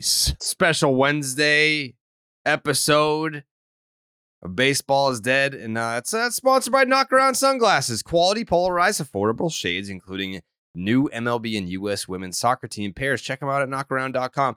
Special Wednesday episode of Baseball is Dead. And uh, it's uh, sponsored by Knockaround Sunglasses. Quality, polarized, affordable shades, including new MLB and U.S. women's soccer team pairs. Check them out at knockaround.com.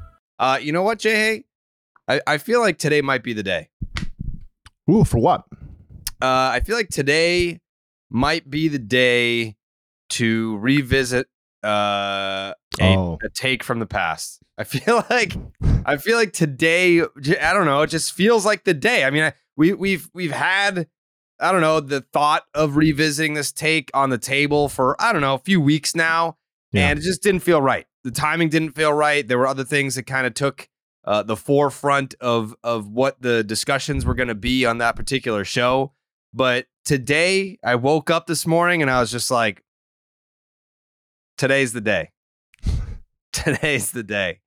Uh, you know what, Jay? I, I feel like today might be the day. Ooh, for what? Uh, I feel like today might be the day to revisit uh, a, Oh. a take from the past. I feel like I feel like today. I don't know. It just feels like the day. I mean, I, we we've we've had I don't know the thought of revisiting this take on the table for I don't know a few weeks now, Yeah. and it just didn't feel right. The timing didn't feel right. There were other things that kind of took uh, the forefront of of what the discussions were going to be on that particular show. But today, I woke up this morning and I was just like, "Today's the day. Today's the day."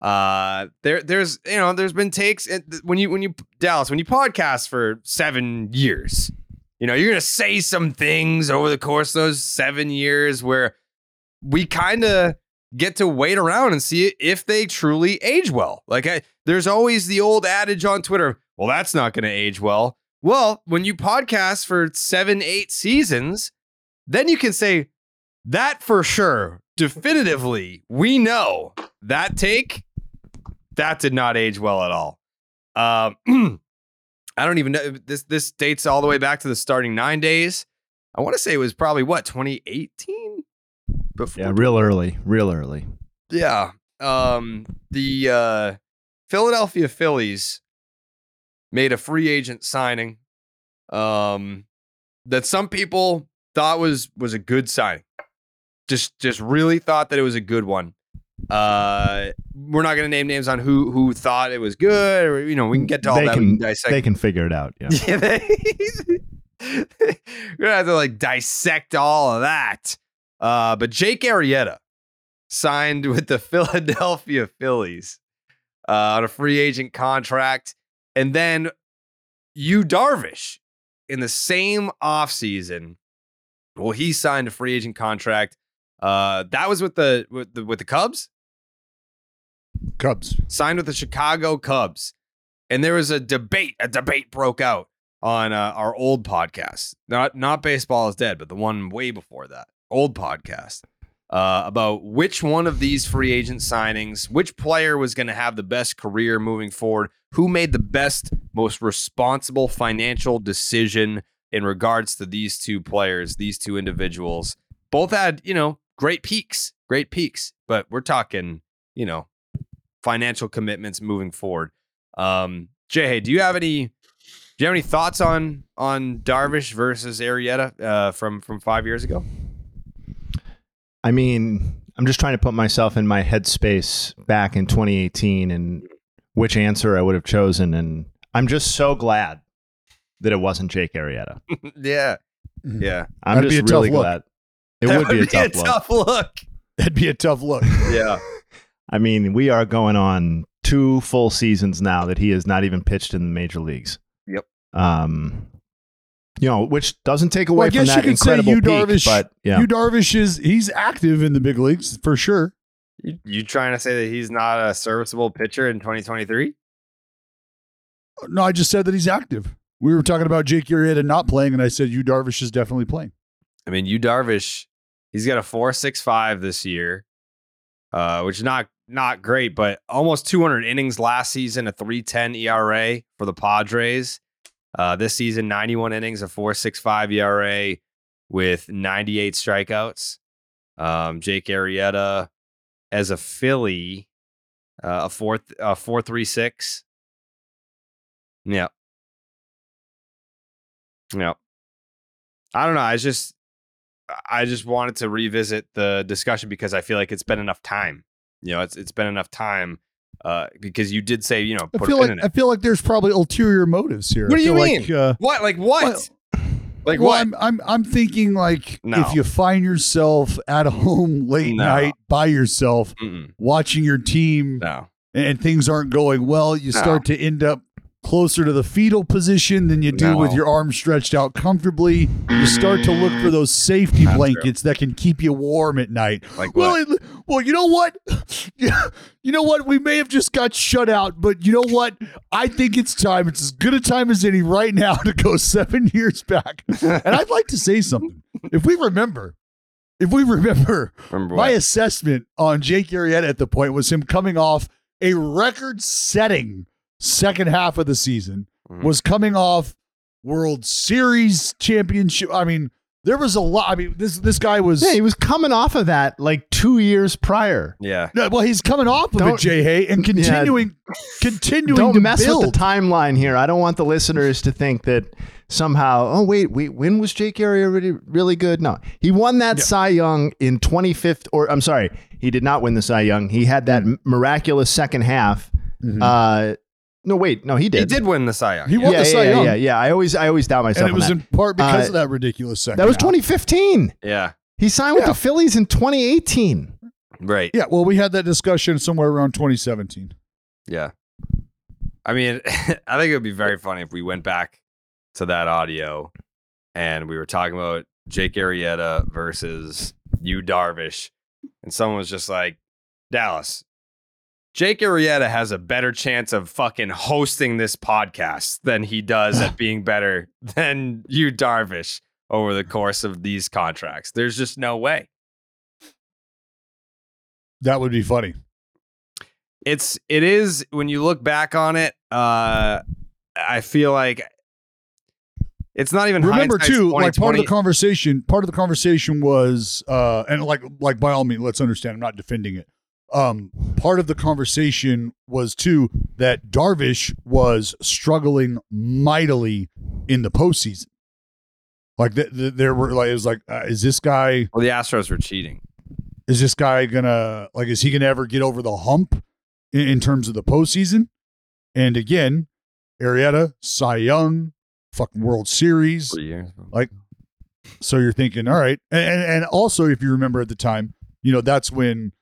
Uh, there, there's you know, there's been takes when you when you Dallas when you podcast for seven years, you know, you're gonna say some things over the course of those seven years where we kind of get to wait around and see if they truly age well. Like I, there's always the old adage on Twitter, well, that's not going to age well. Well, when you podcast for 7 8 seasons, then you can say that for sure, definitively, we know that take that did not age well at all. Um I don't even know this this dates all the way back to the starting 9 days. I want to say it was probably what 2018 before Yeah, real early, real early. yeah. Um, the uh, Philadelphia Phillies made a free agent signing um, that some people thought was was a good signing. Just just really thought that it was a good one. Uh, we're not going to name names on who who thought it was good, or you know, we can get to all they that. can dissect. they can figure it out. Yeah. Yeah, they, we're gonna have to like dissect all of that. Uh, but Jake Arrieta signed with the Philadelphia Phillies uh, on a free agent contract, and then Yu Darvish in the same offseason, well, he signed a free agent contract. Uh, that was with the with the with the Cubs Cubs. signed with the Chicago Cubs. And there was a debate, a debate broke out on uh, our old podcast. Not not baseball is dead, but the one way before that. Old podcast. Uh, about which one of these free agent signings, which player was going to have the best career moving forward, who made the best, most responsible financial decision in regards to these two players, these two individuals. Both had, you know, great peaks, great peaks, but we're talking, you know, financial commitments moving forward. Um, Jay, hey, do you have any? Do you have any thoughts on on Darvish versus Arrieta uh, from from five years ago? I mean, I'm just trying to put myself in my headspace back in 2018 and which answer I would have chosen, and I'm just so glad that it wasn't Jake Arrieta. yeah, yeah. I'm That'd just really glad. It That would be a tough look. tough look. That'd be a tough look. Yeah. I mean, we are going on two full seasons now that he has not even pitched in the major leagues. Yep. Um, you know, which doesn't take Well, away I from guess you that could say incredible you peak, Darvish. but yeah, Yu Darvish is he's active in the big leagues for sure. You, you trying to say that he's not a serviceable pitcher in 2023? No, I just said that he's active. We were talking about Jake Arrieta not playing, and I said Yu Darvish is definitely playing. I mean, Yu Darvish, he's got a four six five this year, uh, which is not not great, but almost 200 innings last season, a 310 ERA for the Padres. Uh, this season, 91 innings, a 4.65 ERA with 98 strikeouts. Um, Jake Arrieta as a Philly, uh, a four a four three six. Yeah. Yeah. I don't know. I just I just wanted to revisit the discussion because I feel like it's been enough time. You know, it's it's been enough time uh, because you did say you know I feel a like pin in I feel like there's probably ulterior motives here. What do you feel mean? Like, uh, what like what? well- like well, what? I'm I'm I'm thinking like No. if you find yourself at home late No. night by yourself Mm-mm. watching your team no. and things aren't going well, you No. start to end up closer to the fetal position than you do No. with your arms stretched out comfortably. You start to look for those safety true. blankets that can keep you warm at night. Like well, it- well, you know what? Yeah, you know what? We may have just got shut out, but you know what? I think it's time. It's as good a time as any right now to go seven years back. And I'd like to say something. If we remember, if we remember, Remember my assessment on Jake Arrieta at the point was him coming off a record-setting second half of the season, Mhm. was coming off World Series championship. I mean, there was a lot. I mean, this this guy was. yeah, he was coming off of that like two years prior. Yeah. No, well, he's coming off of Don't- it, Jay Hay, and Yeah. continuing, continuing Don't to mess build. with the timeline here. I don't want the listeners to think that somehow. Oh wait, wait. When was Jake Arrieta really, really good? No, he won that Cy Young in 25th. Or I'm sorry, he did not win the Cy Young. He had that Mm-hmm. miraculous second half. Uh, no, wait, no, he did. He did win the Cy Young. He won yeah, the Cy yeah, Young, yeah, yeah. I always, I always doubt myself. and it on was that. in part because Uh, of that ridiculous second. that was half. 2015. yeah. He signed with the Phillies in 2018. Right. Yeah, well, we had that discussion somewhere around 2017. Yeah. I mean, I think it would be very funny if we went back to that audio and we were talking about Jake Arrieta versus Yu Darvish, and someone was just like, Dallas, Jake Arrieta has a better chance of fucking hosting this podcast than he does at being better than Yu Darvish over the course of these contracts. There's just no way. That would be funny. it's it is when you look back on it uh i feel like it's not even Remember too, like part of the conversation. Part of the conversation was, uh, and like, like by all means, let's understand. I'm not defending it. Um, part of the conversation was too that Darvish was struggling mightily in the postseason. Like th- th- there were like it was like, uh, is this guy? well the astros were cheating Is this guy gonna like? Is he gonna ever get over the hump in, in terms of the postseason? And again, Arrieta, Cy Young, fucking World Series. Like, so you're thinking, all right, and, and and also if you remember at the time, you know that's when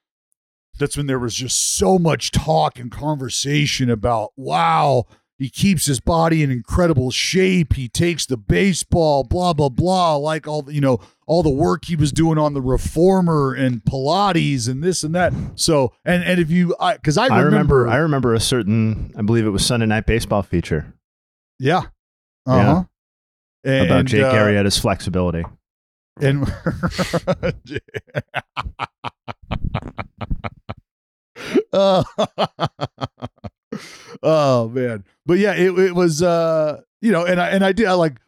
that's when there was just so much talk and conversation about, wow, he keeps his body in incredible shape. He takes the baseball, blah blah blah, like all you know all the work he was doing on the reformer and Pilates and this and that. So and and if you, I, because I, I remember, remember, I remember a certain, I believe it was Sunday Night Baseball feature yeah, uh huh. about Jake Arrieta's flexibility. And oh, man, but yeah, it, it was uh, you know, and I and I did I like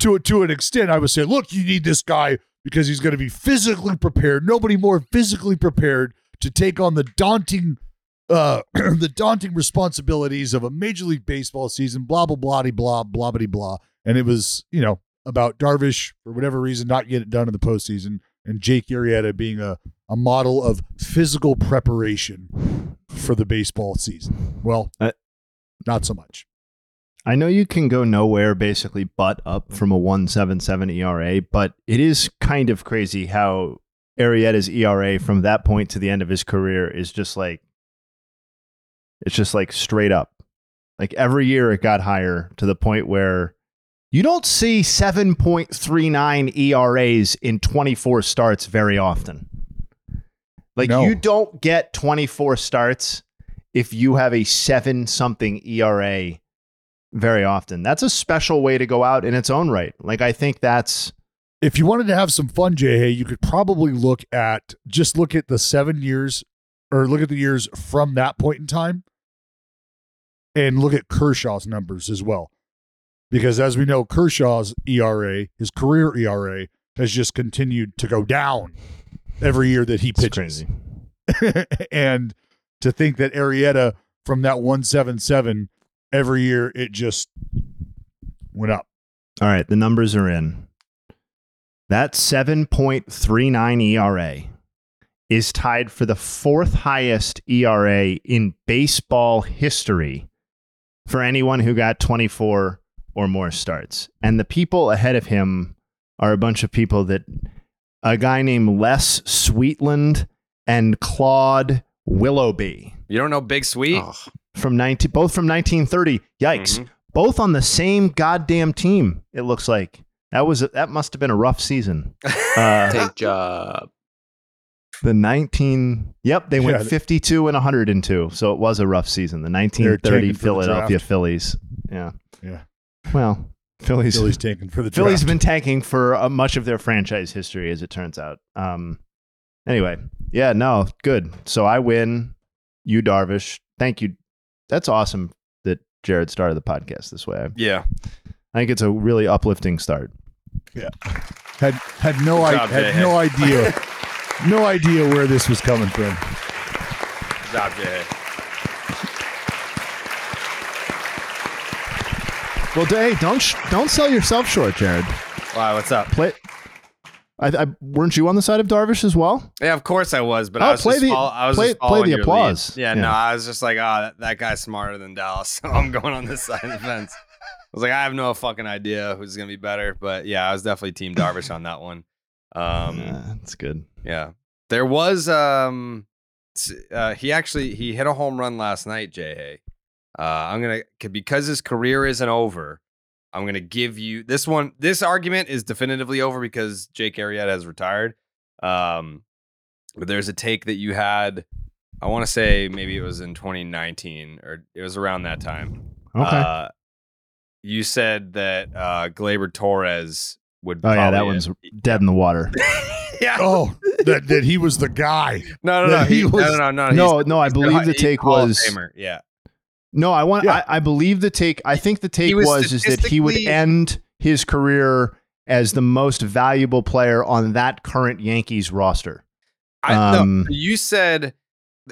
to to an extent. I would say, look, you need this guy because he's going to be physically prepared. Nobody more physically prepared to take on the daunting uh, the daunting responsibilities of a Major League Baseball season, blah, blah, blah, blah, blah, blah, blah. And it was, you know, about Darvish, for whatever reason, not getting it done in the postseason, and Jake Arrieta being a, a model of physical preparation for the baseball season. Well, Uh, not so much. I know you can go nowhere basically but up from a 177 ERA, but it is kind of crazy how Arrieta's ERA from that point to the end of his career is just like it's just like straight up. Like every year it got higher to the point where you don't see 7.39 ERAs in 24 starts very often. Like No. you don't get 24 starts if you have a 7 something ERA very often. That's a special way to go out in its own right. Like I think that's If you wanted to have some fun, Jay, you could probably look at just look at the seven years or look at the years from that point in time and look at Kershaw's numbers as well. Because as we know, Kershaw's ERA, his career ERA, has just continued to go down every year that he pitches. crazy. and to think that Arrieta from that 177 every year, it just went up. All right, the numbers are in. That 7.39 ERA is tied for the fourth highest ERA in baseball history for anyone who got 24 or more starts. And the people ahead of him are a bunch of people that a guy named Les Sweetland and Claude Willoughby You don't know Big Sweet? from 19 both from 1930. Yikes. Mhm. Both on the same goddamn team. It looks like. That was a, that must have been a rough season. Uh, Take job. the 19 Yep, they went Yeah. 52 and 102. So it was a rough season. The 1930 taken for the Philadelphia. Phillies. Yeah. Yeah. Well, Phillies Philly's taken for the Philly's draft. been tanking for uh, much of their franchise history, as it turns out. Um, anyway, yeah, no, good. So I win. You, Darvish. Thank you. That's awesome that Jared started the podcast this way. Yeah. I think it's a really uplifting start. Yeah. Had had no I, job, had Jay. no idea no idea where this was coming from. Good job, Jay. Well, hey, don't sh- don't sell yourself short, Jared. Wow, what's up? Play. I, I weren't you on the side of Darvish as well? Yeah, of course I was, but Oh, I was play just the- fol- I was play- just play the applause. Yeah, Yeah. no, I was just like, oh, that, that guy's smarter than Dallas, so I'm going on this side of the fence. I was like, I have no fucking idea who's gonna be better, but yeah, I was definitely Team Darvish on that one. Um, Yeah, that's good. yeah, there was um, uh, he actually he hit a home run last night, Jay. Hay. Uh, I'm gonna because his career isn't over. I'm gonna give you this one. This argument is definitively over because Jake Arrieta has retired. Um, but there's a take that you had. I want to say maybe it was in 2019 or it was around that time. Okay. Uh, you said that uh, Gleyber Torres would. oh yeah, that probably- one's dead in the water. yeah. Oh, that that he was the guy. No, no, no. that he He, was- no, no, no. No, he's- no, I believe the take was- Famer, Yeah. No, I want. Yeah. I, I believe the take. I think the take was was, is that he would end his career as the most valuable player on that current Yankees roster. I, no, Um, you said,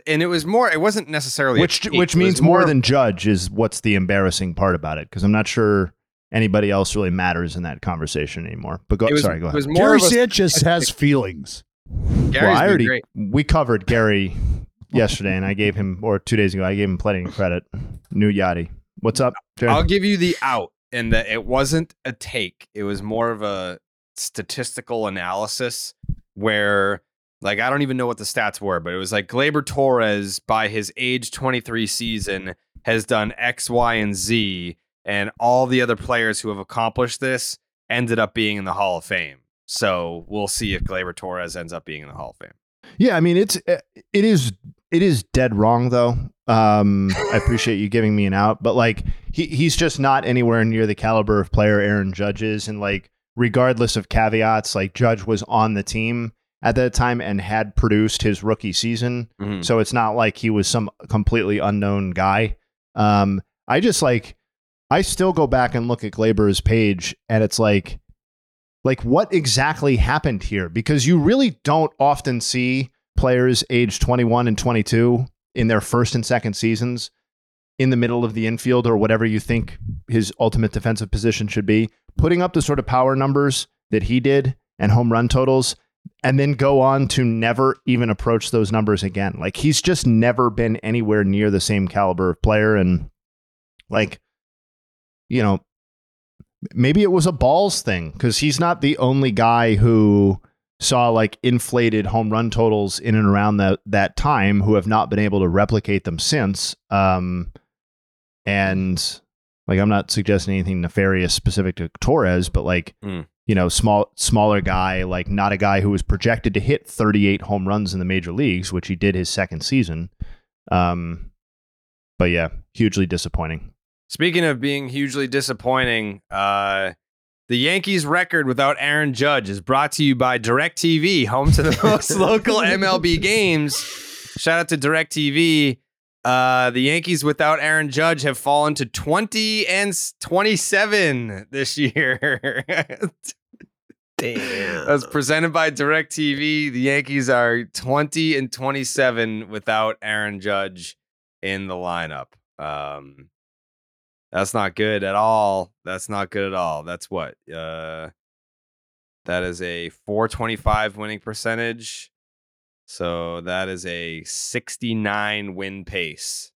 and it was more. It wasn't necessarily a which take, which means more than judge is what's the embarrassing part about it because I'm not sure anybody else really matters in that conversation anymore. But go, was, sorry, go It ahead. was more Gary Sanchez has feelings. Gary's well, I already great. we covered Gary yesterday, and I gave him or two days ago. I gave him plenty of credit. New Yachty, what's up, Jared? I'll give you the out in that it wasn't a take. It was more of a statistical analysis where, like, I don't even know what the stats were, but it was like Gleyber Torres, by his age 23 season, has done X, Y, and Z, and all the other players who have accomplished this ended up being in the Hall of Fame. So we'll see if Gleyber Torres ends up being in the Hall of Fame. Yeah, I mean it's eh, it is it is dead wrong though. Um, I appreciate you giving me an out, but like he he's just not anywhere near the caliber of player Aaron Judge is, and like regardless of caveats, like Judge was on the team at that time and had produced his rookie season, Mhm. so it's not like he was some completely unknown guy. Um, I just like I still go back and look at Gleyber's page, and it's like like what exactly happened here because you really don't often see players age 21 and 22 in their first and second seasons in the middle of the infield or whatever you think his ultimate defensive position should be, putting up the sort of power numbers that he did and home run totals, and then go on to never even approach those numbers again. Like he's just never been anywhere near the same caliber of player. And like, you know, maybe it was a balls thing because he's not the only guy who saw like inflated home run totals in and around that that time who have not been able to replicate them since. Um, and like I'm not suggesting anything nefarious specific to Torres, but like Mm. you know, small smaller guy, like not a guy who was projected to hit 38 home runs in the major leagues, which he did his second season. Um, but yeah, hugely disappointing. Speaking of being hugely disappointing, uh, the Yankees record without Aaron Judge is brought to you by DirecTV, home to the most local MLB games. Shout out to DirecTV. Uh, the Yankees without Aaron Judge have fallen to 20 and 27 this year. Damn. That's presented by DirecTV. The Yankees are 20 and 27 without Aaron Judge in the lineup. Um, that's not good at all. That's not good at all. That's what? Uh, that is a 425 winning percentage. So that is a 69 win pace.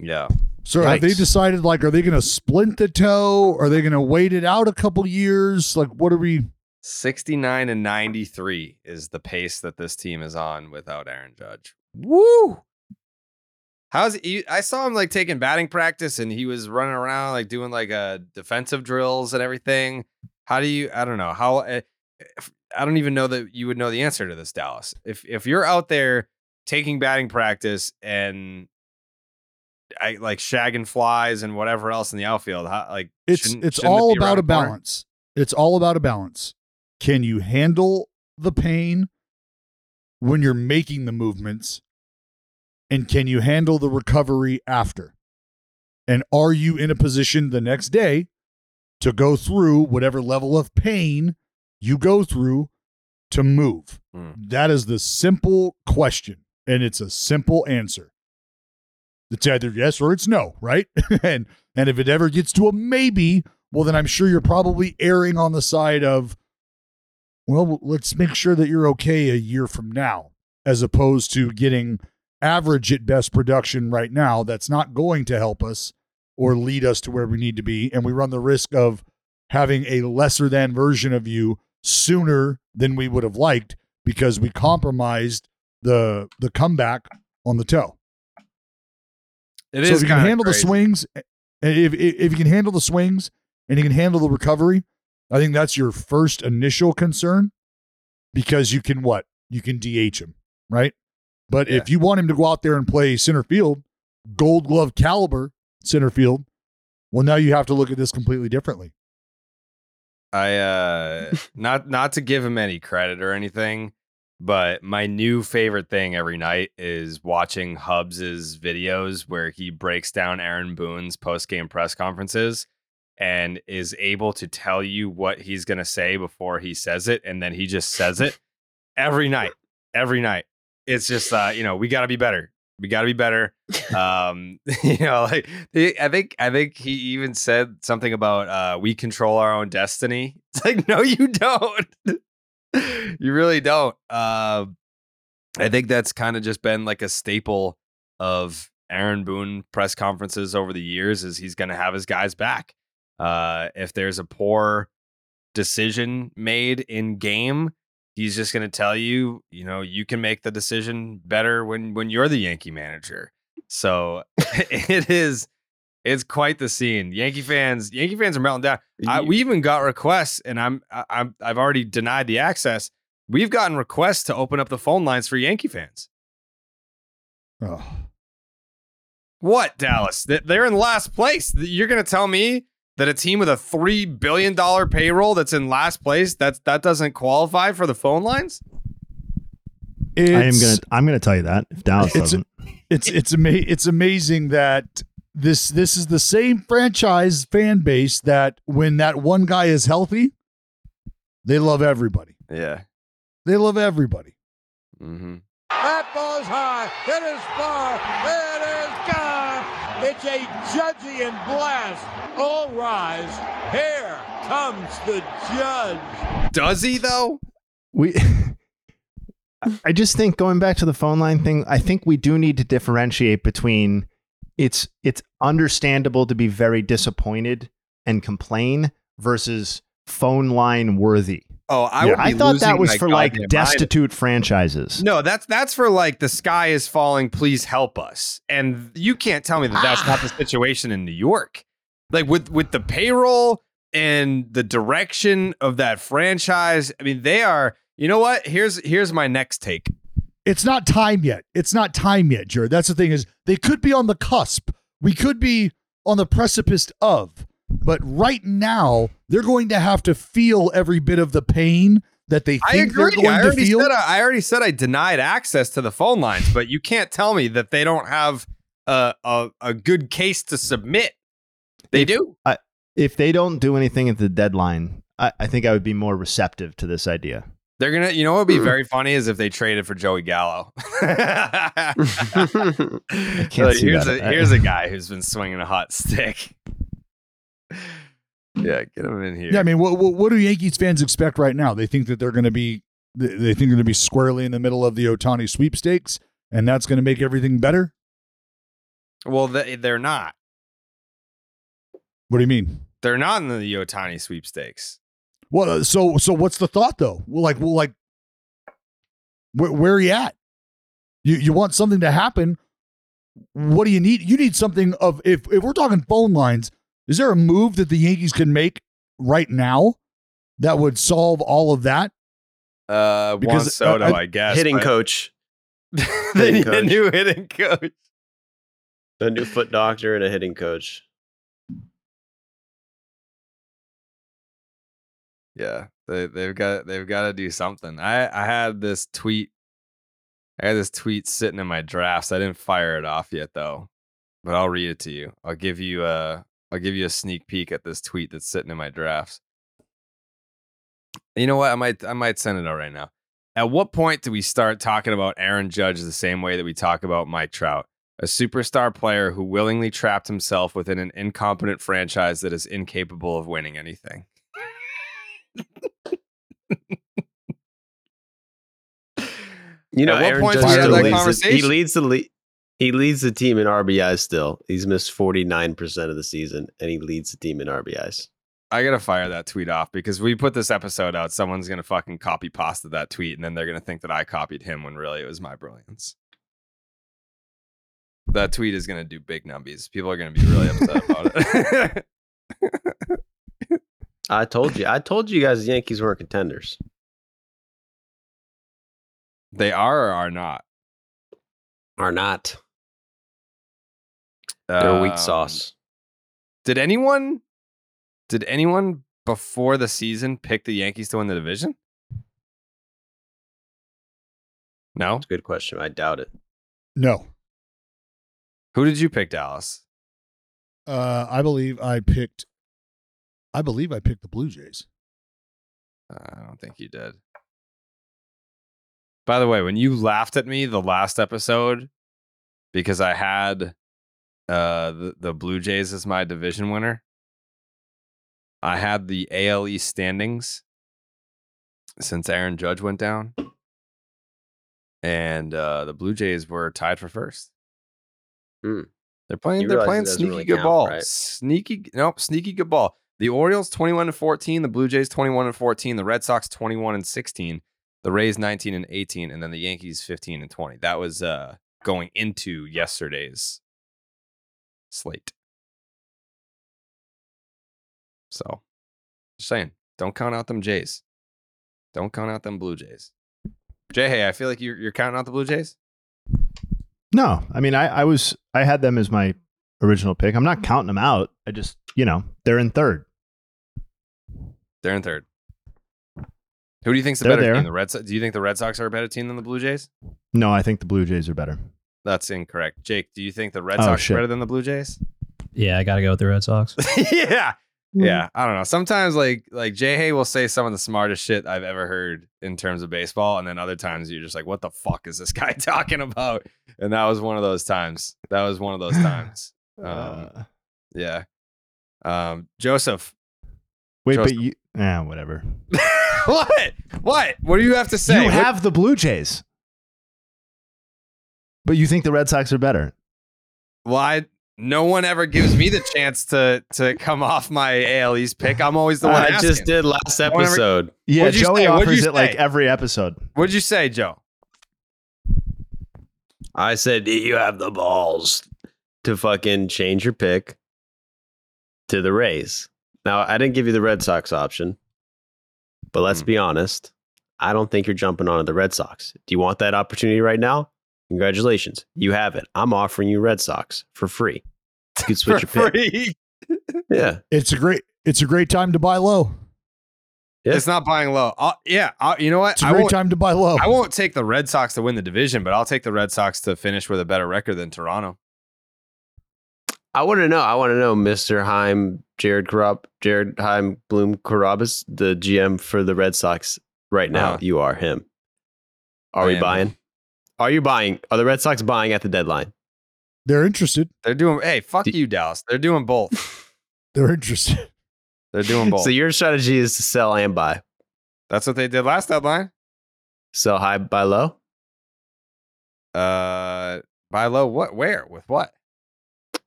Yeah. So have they decided like are they going to splint the toe? Are they going to wait it out a couple years? Like what are we 69 and 93 is the pace that this team is on without Aaron Judge. Woo! How's he? I saw him like taking batting practice and he was running around like doing like uh defensive drills and everything. How do you I don't know. How eh, I don't even know that you would know the answer to this Dallas. If if you're out there taking batting practice and I like shagging flies and whatever else in the outfield, how, like It's shouldn't- it's shouldn't all around about a corner? balance. It's all about a balance. Can you handle the pain when you're making the movements? And can you handle the recovery after? And are you in a position the next day to go through whatever level of pain you go through to move? Hmm. That is the simple question. And it's a simple answer. It's either yes or it's no, right? and and if it ever gets to a maybe, well then I'm sure you're probably erring on the side of well, let's make sure that you're okay a year from now as opposed to getting average at best production right now that's not going to help us or lead us to where we need to be and we run the risk of having a lesser than version of you sooner than we would have liked because we compromised the the comeback on the toe. It so is if you can handle crazy. the swings, eh, if, if if you can handle the swings and you can handle the recovery, I think that's your first initial concern because you can what you can DH him, right? But if you want him to go out there and play center field, Gold Glove caliber center field, well now you have to look at this completely differently. I uh not not to give him any credit or anything, but my new favorite thing every night is watching Hubs's videos where he breaks down Aaron Boone's post-game press conferences and is able to tell you what he's going to say before he says it and then he just says it every night. Every night. It's just uh, you know, we got to be better. We got to be better. Um, you know, like I think I think he even said something about uh we control our own destiny. It's like no you don't. you really don't. Uh, I think that's kind of just been like a staple of Aaron Boone press conferences over the years is he's going to have his guys back. Uh, if there's a poor decision made in game, he's just going to tell you, you know, you can make the decision better when when you're the Yankee manager. So it is it's quite the scene. Yankee fans, Yankee fans are melting down. I, we even got requests, and I'm I'm I've already denied the access. We've gotten requests to open up the phone lines for Yankee fans. Oh. What Dallas? They- They're in last place. You're going to tell me that a team with a three billion dollar payroll that's in last place that's that doesn't qualify for the phone lines? I am gonna I'm gonna tell you that if Dallas it's doesn't. it's it's ama- it's amazing that this this is the same franchise fan base that when that one guy is healthy, they love everybody. Yeah. They love everybody. Mm-hmm. That ball's high. It is far. It is gone. It's a judgy and blast. All rise. Here comes the judge. Does he though? We I just think going back to the phone line thing, I think we do need to differentiate between it's it's understandable to be very disappointed and complain versus phone line worthy. Oh, I Yeah, would. I thought that was for like goddamn mind. destitute franchises. No, that's that's for like the sky is falling. Please help us. And you can't tell me that that's not the situation in New York. Like with with the payroll and the direction of that franchise. I mean, they are. You know what? Here's here's my next take. It's not time yet. It's not time yet, Jared. That's the thing is they could be on the cusp. We could be on the precipice of. But right now, they're going to have to feel every bit of the pain that they I think they're agree. going I to already feel. said I, I already said I denied access to the phone lines, but you can't tell me that they don't have a a, a good case to submit. They do. I, if they don't do anything at the deadline, I, I think I would be more receptive to this idea. They're gonna, you know, what would be hmm. very funny is if they traded for Joey Gallo. I can't Like, see here's that. a here's a guy who's been swinging a hot stick. Yeah, get them in here. Yeah, I mean, what, what what do Yankees fans expect right now? They think that they're going to be they think they're going to be squarely in the middle of the Ohtani sweepstakes, and that's going to make everything better. well, they, they're not. What do you mean? They're not in the Ohtani sweepstakes. Well, uh, so so what's the thought though? Well, like, well, like, where, where are you at? You you want something to happen? What do you need? You need something of if if we're talking phone lines. Is there a move that the Yankees can make right now that would solve all of that? Uh, Juan Because, uh, Soto, I- I, guess. hitting but- coach, the Hitting coach. new hitting coach. a new foot doctor, and a hitting coach. Yeah, they they've got they've got to do something. I I had this tweet. I had this tweet sitting in my drafts. I didn't fire it off yet though, but I'll read it to you. I'll give you a I'll give you a sneak peek at this tweet that's sitting in my drafts. You know what? I might I might send it out right now. At what point do we start talking about Aaron Judge the same way that we talk about Mike Trout? A superstar player who willingly trapped himself within an incompetent franchise that is incapable of winning anything. You know, At what Aaron point Judge do we have that leads the, he leads the le- he leads the team in RBIs. Still, he's missed forty nine percent of the season, and he leads the team in RBIs. I gotta fire that tweet off because we put this episode out. Someone's gonna fucking copy pasta that tweet, and then they're gonna think that I copied him when really it was my brilliance. That tweet is gonna do big numbies. People are gonna be really upset about it. I told you. I told you guys the Yankees weren't contenders. they are or are not. Are not. They're weak Um, sauce. Did anyone? Did anyone before the season pick the Yankees to win the division? No. That's a good question. I doubt it. No, Who did you pick, Dallas? uh, I believe I picked. I believe I picked the Blue Jays. Uh, I don't think you did. By the way, when you laughed at me the last episode because I had uh, the, the Blue Jays as my division winner, I had the AL East standings since Aaron Judge went down. And uh, the Blue Jays were tied for first. Hmm. They're playing. You they're playing sneaky really good count, ball. right? Sneaky. Nope. Sneaky good ball. The Orioles twenty one and fourteen. The Blue Jays twenty one and fourteen. The Red Sox twenty one and sixteen. The Rays nineteen and eighteen, and then the Yankees fifteen and twenty. That was uh, going into yesterday's slate. So, just saying, don't count out them Jays. Don't count out them Blue Jays. Jay, hey, I feel like you're, you're counting out the Blue Jays. No, I mean, I, I was, I had them as my original pick. I'm not counting them out. I just, you know, they're in third. They're in third. Who do you think's the They're better there. team? The Red Sox. Do you think the Red Sox are a better team than the Blue Jays? No, I think the Blue Jays are better. That's incorrect. Jake, do you think the Red Oh, Sox shit. are better than the Blue Jays? Yeah, I got to go with the Red Sox. yeah. Yeah, I don't know. Sometimes like like Jay Hay will say some of the smartest shit I've ever heard in terms of baseball, and then other times you're just like, "What the fuck is this guy talking about?" And that was one of those times. That was one of those times. Um, Uh, yeah. Um, Joseph, wait, Joseph. but you, yeah, whatever. what? What? What do you have to say? you What- have the Blue Jays, but you think the Red Sox are better. Why? No one ever gives me the chance to to come off my AL East pick. I'm always the one. I asking. just did last No ever- episode. Yeah, What'd you Joey say? Offers you it like every episode. What'd you say, Joe? I said do you have the balls to fucking change your pick to the Rays. Now I didn't give you the Red Sox option, but let's Hmm. be honest. I don't think you're jumping onto the Red Sox. Do you want that opportunity right now? Congratulations, you have it. I'm offering you Red Sox for free. You can switch For your pick. free. Yeah, It's a great it's a great time to buy low. Yeah. It's not buying low. I'll, yeah, I'll, you know what? It's a I great won't, time to buy low. I won't take the Red Sox to win the division, but I'll take the Red Sox to finish with a better record than Toronto. I want to know. I want to know, Mister Chaim, Jared Carab, Jared Chaim, Bloom Carabas, the GM for the Red Sox right now. Uh-huh. You are him. Are I we buying? Him. Are you buying? Are the Red Sox buying at the deadline? They're interested. They're doing. Hey, fuck you, Dallas. They're doing both. They're interested. They're doing both. So your strategy is to sell and buy. That's what they did last deadline. Sell high, buy low. Uh, buy low. What? Where? With what?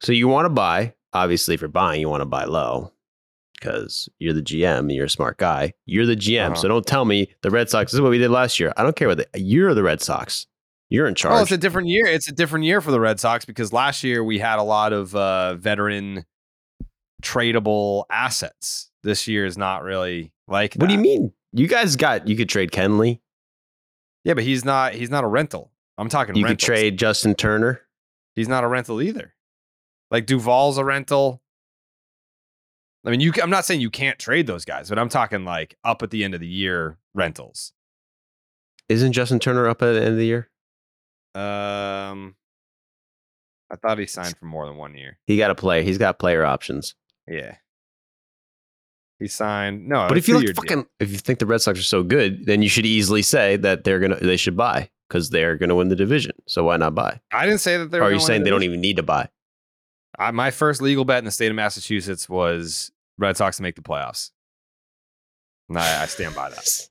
So you want to buy. Obviously, if you're buying, you want to buy low because you're the GM and you're a smart guy. You're the GM. Uh-huh. So don't tell me the Red Sox. This is what we did last year. I don't care what the, you're the Red Sox. You're in charge. Well, it's a different year. It's a different year for the Red Sox because last year we had a lot of uh, veteran tradable assets. This year is not really like. what do you mean? You guys got. You could trade Kenley. Yeah, but he's not. He's not a rental. I'm talking. You could trade Justin Turner. He's not a rental either. Like Duvall's a rental. I mean, you. I'm not saying you can't trade those guys, but I'm talking like up at the end of the year rentals. Isn't Justin Turner up at the end of the year? Um, I thought he signed for more than one year. He got to play. He's got player options. Yeah, he signed. No, but if you like two-year deal. fucking, if you think the Red Sox are so good, then you should easily say that they're gonna they should buy because they're gonna win the division. So why not buy? I didn't say that they Or were. are you saying the they don't even need to buy? I, my first legal bet in the state of Massachusetts was Red Sox to make the playoffs. And I, I stand by that.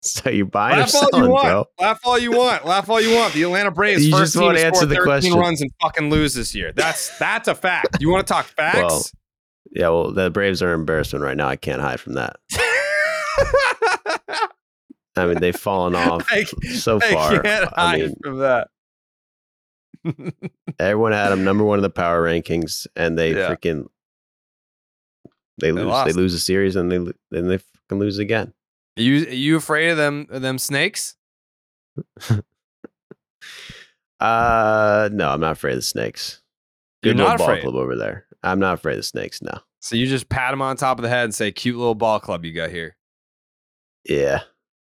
So buying or Laugh all you want. bro? Laugh all you want. Laugh all you want. The Atlanta Braves You first just team to answer the 13 question. runs and fucking lose this year. That's that's a fact. You want to talk facts? Well, yeah. Well, the Braves are an embarrassment right now. I can't hide from that. I mean, they've fallen off I- so I far. can't I hide mean, from that. everyone had them number one in the power rankings, and they Yeah. freaking they lose. They, lose a series, and they then they fucking lose again. You you afraid of them of them snakes? Uh, no, I'm not afraid of the snakes. You're Good little not ball afraid? club over there. I'm not afraid of snakes. No. So you just pat him on top of the head and say, "Cute little ball club you got here." Yeah,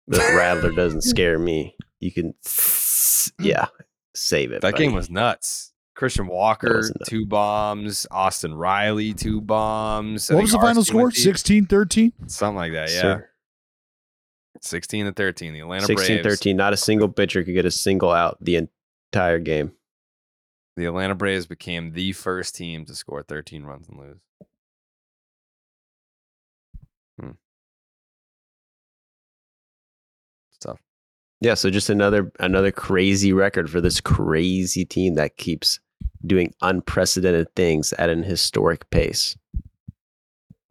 the rattler doesn't scare me. You can, yeah, save it. That buddy. game was nuts. Christian Walker, nuts. two bombs. Austin Riley, two bombs. What was the final RC score? went deep. 16 13? Something like that, yeah. Sir. 16 to 13. The Atlanta 16 Braves. 13. Not a single pitcher could get a single out the entire game. The Atlanta Braves became the first team to score 13 runs and lose. Hmm. It's tough. Yeah, so just another another crazy record for this crazy team that keeps doing unprecedented things at an historic pace.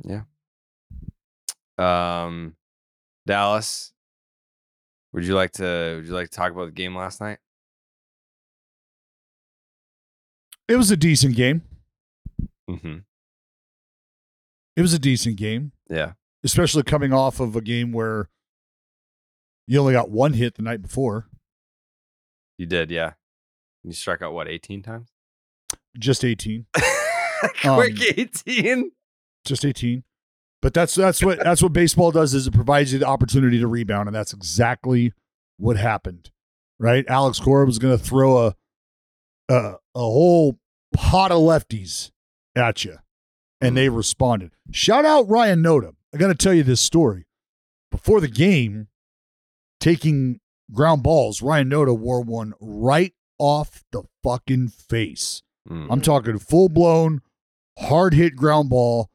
Yeah. Um, Dallas, would you like to would you like to talk about the game last night? It was a decent game. Mm-hmm. It was a decent game, Yeah. especially coming off of a game where you only got one hit the night before, You did, yeah. You struck out what, 18 times? just 18. Quick Um, 18. just 18 but that's that's what that's what baseball does is it provides you the opportunity to rebound and that's exactly what happened right alex cora was going to throw a, a a whole pot of lefties at you and they responded. Shout out Ryan Noda. I got to tell you this story. Before the game, taking ground balls, Ryan Noda wore one right off the fucking face. Mm. I'm talking full blown, hard hit ground ball,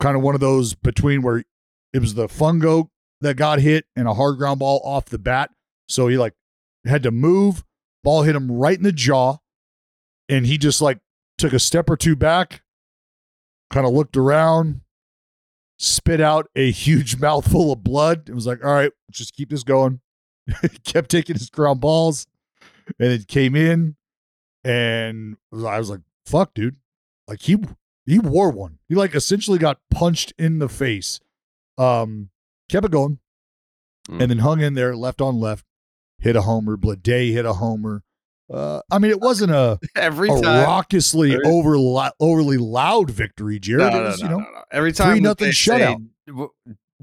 kind of one of those between where it was the fungo that got hit and a hard ground ball off the bat. So he like had to move, ball hit him right in the jaw, and he just like took a step or two back, kind of looked around, spit out a huge mouthful of blood. It was like, all right, just keep this going. Kept taking his ground balls, and it came in, and I was like, fuck, dude. Like he he wore one. He like essentially got punched in the face. Um, kept it going, Mm. and then hung in there, left on left, hit a homer. Bleday hit a homer. Uh, I mean, it wasn't a Every a time. raucously over overly loud victory, Jared. No, it no, was, no, you know, no, no. Every time three nothing shutout.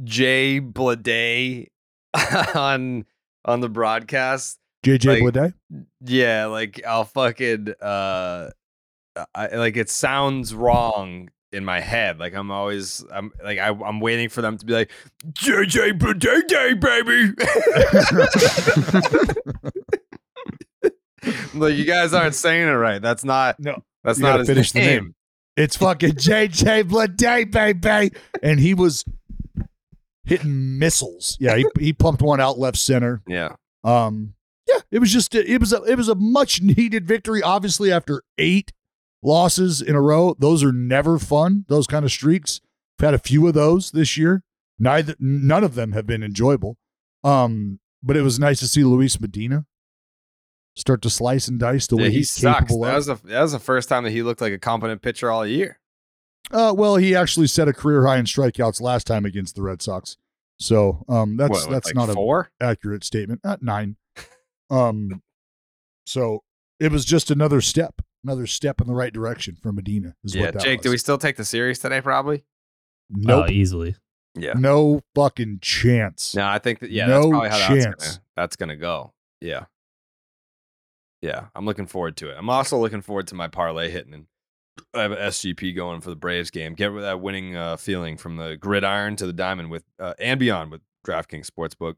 Jay Bleday on on the broadcast. JJ like, Bleday. Yeah, like I'll fucking uh I, like it sounds wrong in my head. Like I'm always I'm like I, I'm waiting for them to be like JJ Blade baby. like you guys aren't saying it right. That's not no. That's not his finish the name. name. It's fucking JJ Blade, baby. And he was hitting missiles. Yeah, he, he pumped one out left center. Yeah. Um, yeah, it was just it was a it was a much needed victory. Obviously, after eight losses in a row, those are never fun. Those kind of streaks. I've had a few of those this year. Neither none of them have been enjoyable. Um, but it was nice to see Luis Medina start to slice and dice the way he he's sucks. capable That of. was the that was the first time that he looked like a competent pitcher all year. Uh, well, he actually set a career high in strikeouts last time against the Red Sox. So um, that's What, that's like not four? a accurate statement. At nine. Um, so it was just another step, another step in the right direction for Medina. Is Yeah, what that Jake, was. do we still take the series today? Probably. Nope. Oh, easily. Yeah. No fucking chance. No, I think that yeah, that's No probably how that's chance. gonna, that's gonna go. Yeah. Yeah, I'm looking forward to it. I'm also looking forward to my parlay hitting and I have an SGP going for the Braves game. Get that winning uh, feeling from the gridiron to the diamond with uh, and beyond with DraftKings Sportsbook.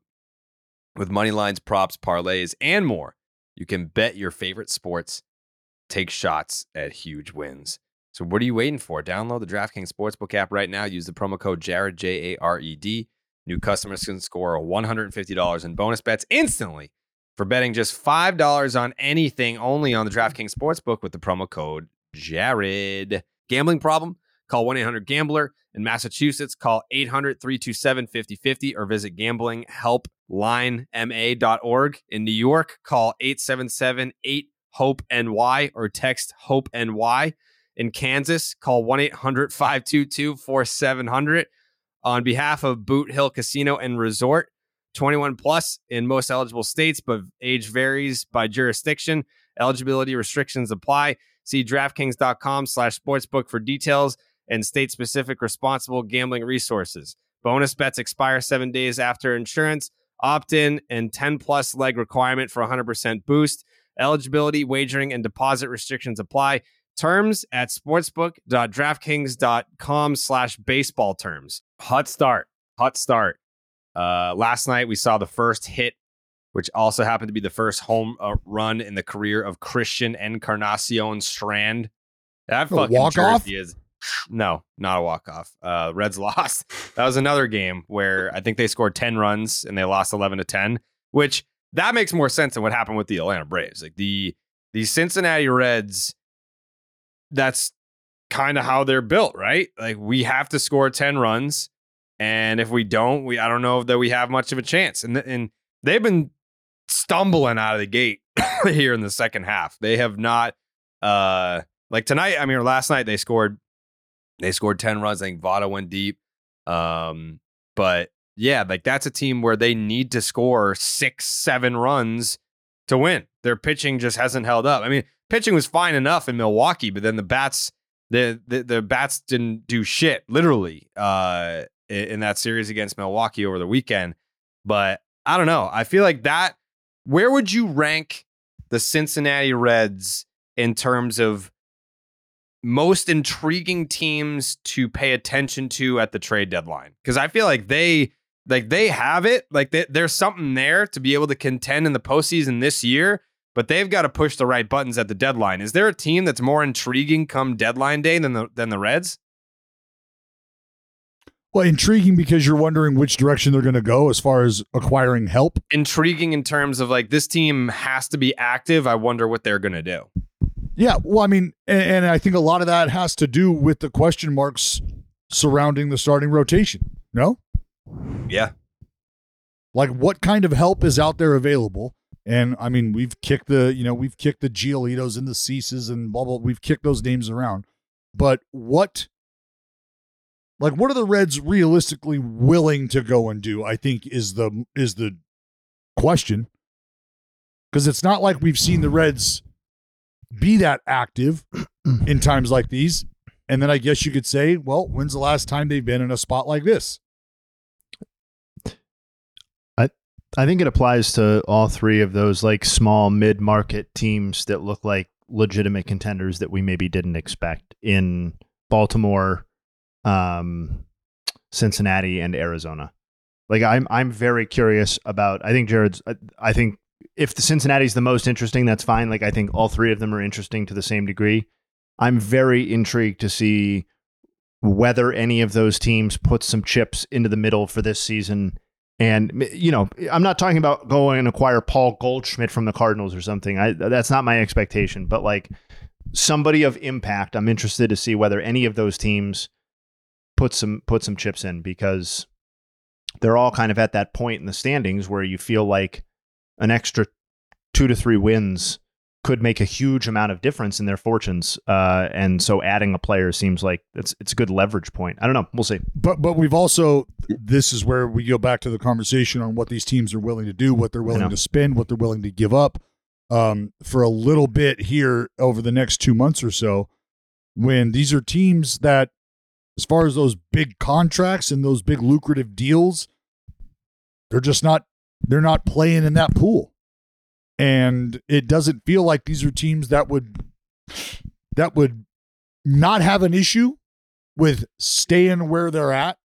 With money lines, props, parlays, and more, you can bet your favorite sports, take shots at huge wins. So what are you waiting for? Download the DraftKings Sportsbook app right now. Use the promo code Jared J A R E D. New customers can score $150 in bonus bets instantly for betting just $5 on anything only on the DraftKings Sportsbook with the promo code Jared. Gambling problem? Call 1 800 Gambler. In Massachusetts, call 800 327 5050 or visit gamblinghelplinema.org. In New York, call 877 8 HOPE NY or text HOPE NY. In Kansas, call 1 800 522 4700. On behalf of Boot Hill Casino and Resort, 21 plus in most eligible states, but age varies by jurisdiction. Eligibility restrictions apply. See DraftKings.com slash sportsbook for details and state-specific responsible gambling resources. Bonus bets expire seven days after insurance. Opt-in and 10-plus leg requirement for 100% boost. Eligibility, wagering, and deposit restrictions apply. Terms at sportsbook.draftkings.com slash baseball terms. Hot start. Hot start. Uh, last night we saw the first hit, which also happened to be the first home uh, run in the career of Christian Encarnacion Strand. That A fucking walk-off? jersey is no, not a walk off. Uh, Reds lost. That was another game where I think they scored ten runs and they lost eleven to ten, which that makes more sense than what happened with the Atlanta Braves. Like the the Cincinnati Reds, that's kind of how they're built, right? Like we have to score ten runs, and if we don't, we I don't know that we have much of a chance. And and they've been stumbling out of the gate here in the second half. They have not uh like tonight, I mean last night they scored they scored 10 runs. I think Votto went deep. Um, but yeah, like that's a team where they need to score six, seven runs to win. Their pitching just hasn't held up. I mean, pitching was fine enough in Milwaukee, but then the bats, the the, the bats didn't do shit, literally, uh, in, that series against Milwaukee over the weekend. But I don't know. I feel like that. Where would you rank the Cincinnati Reds in terms of most intriguing teams to pay attention to at the trade deadline? Because I feel like they like they have it. Like they, there's something there to be able to contend in the postseason this year, but they've got to push the right buttons at the deadline. Is there a team that's more intriguing come deadline day than the than the Reds? Well, intriguing because you're wondering which direction they're going to go as far as acquiring help. Intriguing in terms of like this team has to be active. I wonder what they're going to do. Yeah, well, I mean, and, and I think a lot of that has to do with the question marks surrounding the starting rotation. No? Yeah. Like what kind of help is out there available? And I mean, we've kicked the, you know, we've kicked the Giolitos and the Ceases and blah blah. We've kicked those names around. But what like what are the Reds realistically willing to go and do? I think is the is the question. Because it's not like we've seen the Reds be that active in times like these. And then I guess you could say, well, when's the last time they've been in a spot like this? I think it applies to all three of those like small mid market teams that look like legitimate contenders that we maybe didn't expect in Baltimore, um, Cincinnati, and Arizona. Like I'm I'm very curious about. I think Jared's. I, I think if the Cincinnati's the most interesting, that's fine. Like I think all three of them are interesting to the same degree. I'm very intrigued to see whether any of those teams put some chips into the middle for this season. And you know, I'm not talking about going and acquire Paul Goldschmidt from the Cardinals or something. I, that's not my expectation. But like somebody of impact, I'm interested to see whether any of those teams put some put some chips in because they're all kind of at that point in the standings where you feel like an extra two to three wins could make a huge amount of difference in their fortunes. Uh, and so adding a player seems like it's it's a good leverage point. I don't know. We'll see. But but we've also this is where we go back to the conversation on what these teams are willing to do, what they're willing to spend, what they're willing to give up. Um, for a little bit here over the next two months or so, when these are teams that, as far as those big contracts and those big lucrative deals, they're just not they're not playing in that pool. And it doesn't feel like these are teams that would that would not have an issue with staying where they're at,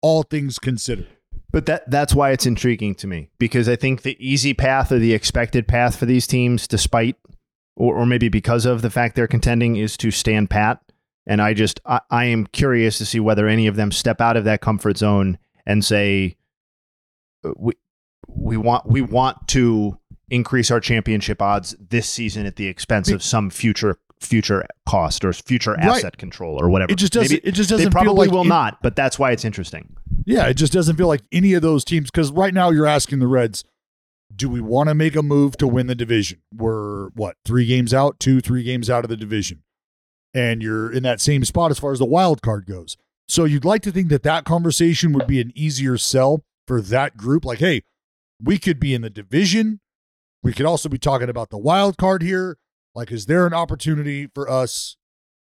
all things considered. But that that's why it's intriguing to me because I think the easy path or the expected path for these teams, despite or, or maybe because of the fact they're contending, is to stand pat. And I just I, I am curious to see whether any of them step out of that comfort zone and say uh, we we want we want to increase our championship odds this season at the expense of some future future cost or future Right. asset control or whatever. It just doesn't- Maybe it just doesn't feel probably like will it- not, but that's why it's interesting. Yeah, it just doesn't feel like any of those teams because right now you're asking the Reds, do we want to make a move to win the division? We're what three games out, two, three games out of the division, and you're in that same spot as far as the wild card goes. So you'd like to think that that conversation would be an easier sell for that group. Like, hey, we could be in the division. We could also be talking about the wild card here. Like, is there an opportunity for us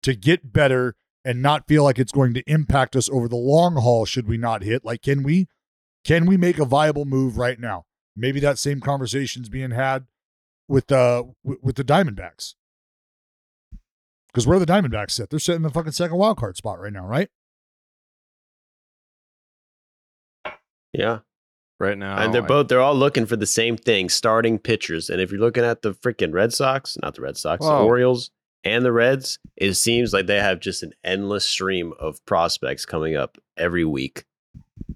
to get better and not feel like it's going to impact us over the long haul should we not hit? Like, can we can we make a viable move right now? Maybe that same conversation's being had with uh w- with the Diamondbacks. Because where the Diamondbacks sit? They're sitting in the fucking second wild card spot right now, right? Yeah. Right now, and they're both they're all looking for the same thing, starting pitchers. And if you're looking at the freaking Red Sox, not the Red Sox, the Orioles and the Reds, it seems like they have just an endless stream of prospects coming up every week.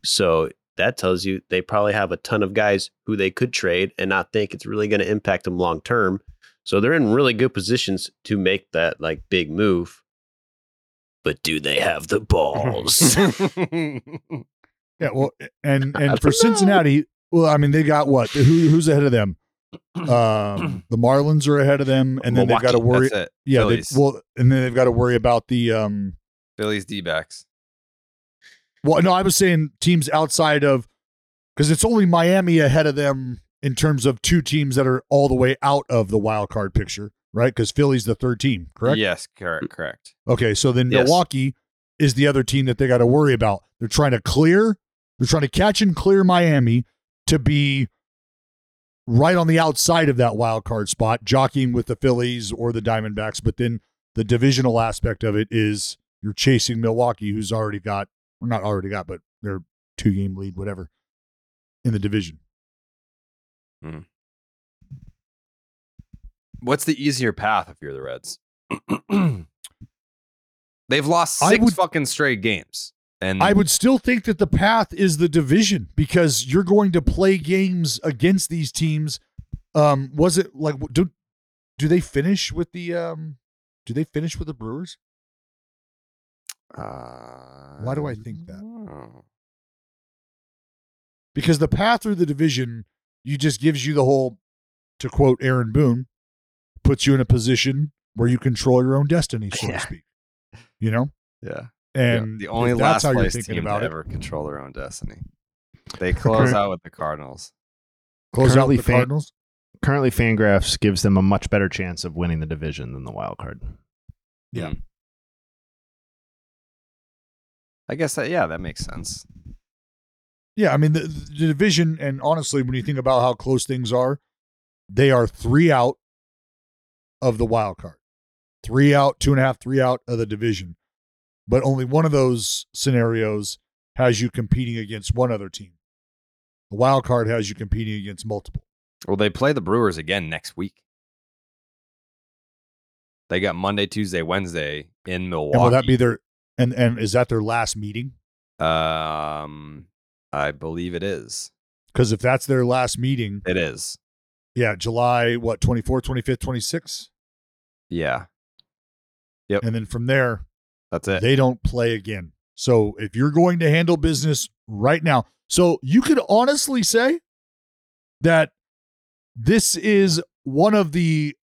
So that tells you they probably have a ton of guys who they could trade and not think it's really going to impact them long term. So they're in really good positions to make that like big move. But do they have the balls? Yeah, well, and and for Cincinnati, well, I mean, they got what? Who who's ahead of them? Um, the Marlins are ahead of them, and then they've got to worry. that's it. Yeah, they, Phillies. well, and then they've got to worry about the um. Phillies D backs. Well, no, I was saying teams outside of because it's only Miami ahead of them in terms of two teams that are all the way out of the wild card picture, right? Because Philly's the third team, correct? Yes, correct, correct. Okay, so then Yes. Milwaukee is the other team that they got to worry about. They're trying to clear, they're trying to catch and clear Miami to be right on the outside of that wild card spot, jockeying with the Phillies or the Diamondbacks. But then The divisional aspect of it is you're chasing Milwaukee, who's already got, or not already got, but they're two game lead, whatever, in the division. Hmm. What's the easier path if you're the Reds? They've lost six would- fucking straight games. And I would still think that the path is the division because you're going to play games against these teams. Um, was it like do do they finish with the um do they finish with the Brewers? Uh, Why do I think that? Because the path through the division, you just gives you the whole, to quote Aaron Boone, puts you in a position where you control your own destiny, so to speak. You know, Yeah. And the only if last that's how you're place thinking team about to it. ever control their own destiny. They close out with the Cardinals. Close out Currently the fan- Cardinals. Currently, Fangraphs gives them a much better chance of winning the division than the wild card. Yeah. Hmm. I guess that yeah, that makes sense. Yeah, I mean the, the division, and honestly, when you think about how close things are, they are three out of the wild card, three out, two and a half, three out of the division, but only one of those scenarios has you competing against one other team. The wild card has you competing against multiple. Well, they play the Brewers again next week. They got Monday, Tuesday, Wednesday in Milwaukee. And will that be their and and is that their last meeting? Um, I believe it is. Because if that's their last meeting, It is. yeah, July what 24th, 25th, 26th, Yeah, Yep. and then from there that's it. they don't play again. So if you're going to handle business right now, so you could honestly say that this is one of the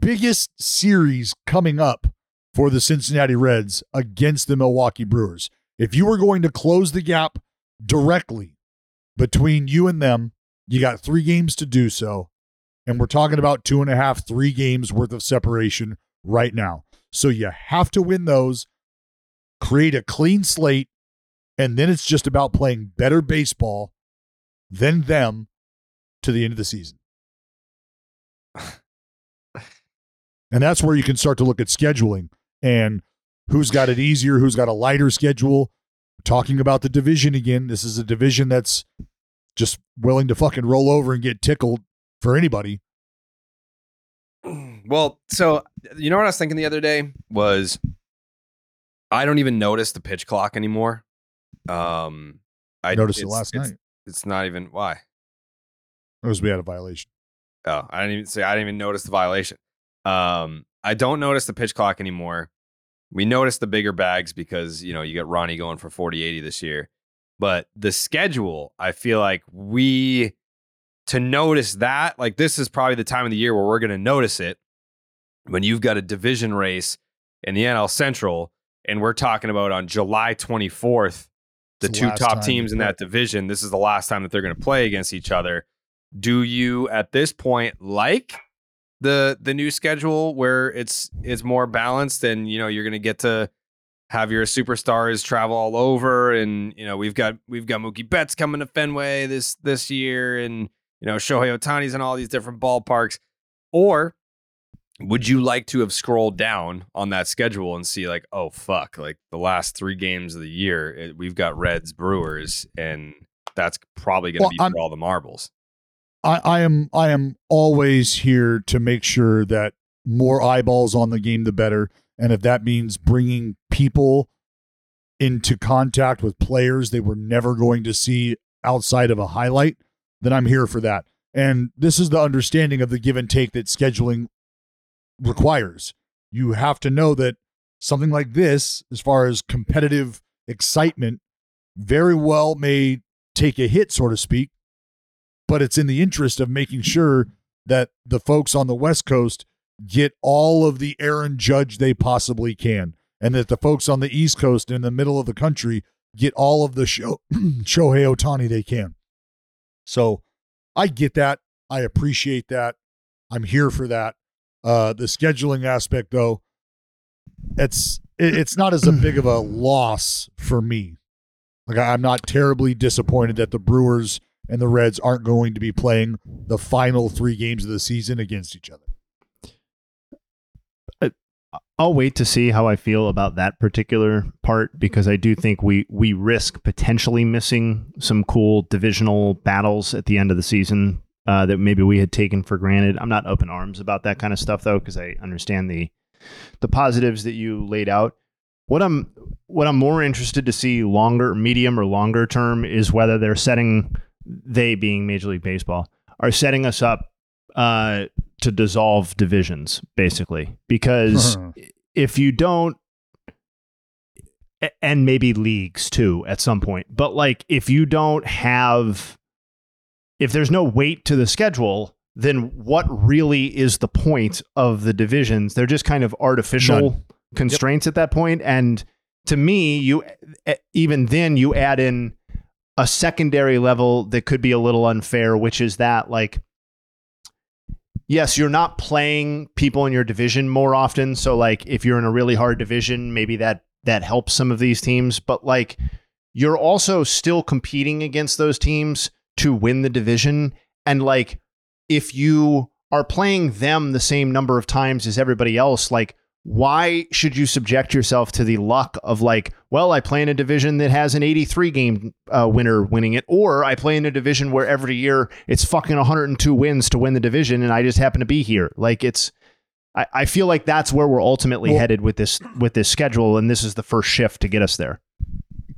biggest series coming up for the Cincinnati Reds against the Milwaukee Brewers. If you were going to close the gap directly between you and them, you got three games to do so. And we're talking about two and a half, three games worth of separation right now. So you have to win those create a clean slate, and then it's just about playing better baseball than them to the end of the season. and that's where you can start to look at scheduling and who's got it easier, who's got a lighter schedule. Talking about the division again, this is a division that's just willing to fucking roll over and get tickled for anybody. Well, so you know what I was thinking the other day was I don't even notice the pitch clock anymore. Um, I Noticed it last it's- night. It's not even why. Because we had a violation. Oh, I didn't even say I didn't even notice the violation. Um, I don't notice the pitch clock anymore. We notice the bigger bags because you know you get Ronnie going for 40-80 this year. But the schedule, I feel like we to notice that, like this is probably the time of the year where we're gonna notice it when you've got a division race in the NL Central, and we're talking about on July 24th, the two top teams in that division. This is the last time that they're going to play against each other. Do you, at this point, like the the new schedule where it's it's more balanced and you know you're going to get to have your superstars travel all over and you know we've got we've got Mookie Betts coming to Fenway this this year and you know Shohei Ohtani's in all these different ballparks or would you like to have scrolled down on that schedule and see like oh fuck like the last three games of the year it, we've got Reds Brewers and that's probably going to Well, be I'm- for all the marbles I, I am I am always here to make sure that more eyeballs on the game, the better. And if that means bringing people into contact with players they were never going to see outside of a highlight, then I'm here for that. And this is the understanding of the give and take that scheduling requires. You have to know that something like this, as far as competitive excitement, very well may take a hit, so to speak, but it's in the interest of making sure that the folks on the West Coast get all of the Aaron Judge they possibly can, and that the folks on the East Coast in the middle of the country get all of the show Shohei Ohtani they can. So I get that. I appreciate that. I'm here for that. Uh, the scheduling aspect, though, it's it, it's not as a big of a loss for me. Like I'm not terribly disappointed that the Brewers and the Reds aren't going to be playing the final three games of the season against each other. I'll wait to see how I feel about that particular part because I do think we we risk potentially missing some cool divisional battles at the end of the season uh, that maybe we had taken for granted. I'm not open arms about that kind of stuff though because I understand the the positives that you laid out. What I'm what I'm more interested to see longer, medium or longer term is whether they're setting they being Major League Baseball are setting us up uh, to dissolve divisions, basically. Because if you don't, and maybe leagues too at some point, but like if you don't have, if there's no weight to the schedule, then what really is the point of the divisions? They're just kind of artificial None. constraints at that point. And to me, you even then you add in a secondary level that could be a little unfair, which is that like yes, you're not playing people in your division more often. So like if you're in a really hard division, maybe that that helps some of these teams, but like you're also still competing against those teams to win the division and like if you are playing them the same number of times as everybody else, like why should you subject yourself to the luck of like, well, I play in a division that has an 83 game uh, winner winning it, or I play in a division where every year it's fucking 102 wins to win the division, and I just happen to be here. Like it's, I, I feel like that's where we're ultimately Well- headed with this with this schedule, and this is the first shift to get us there.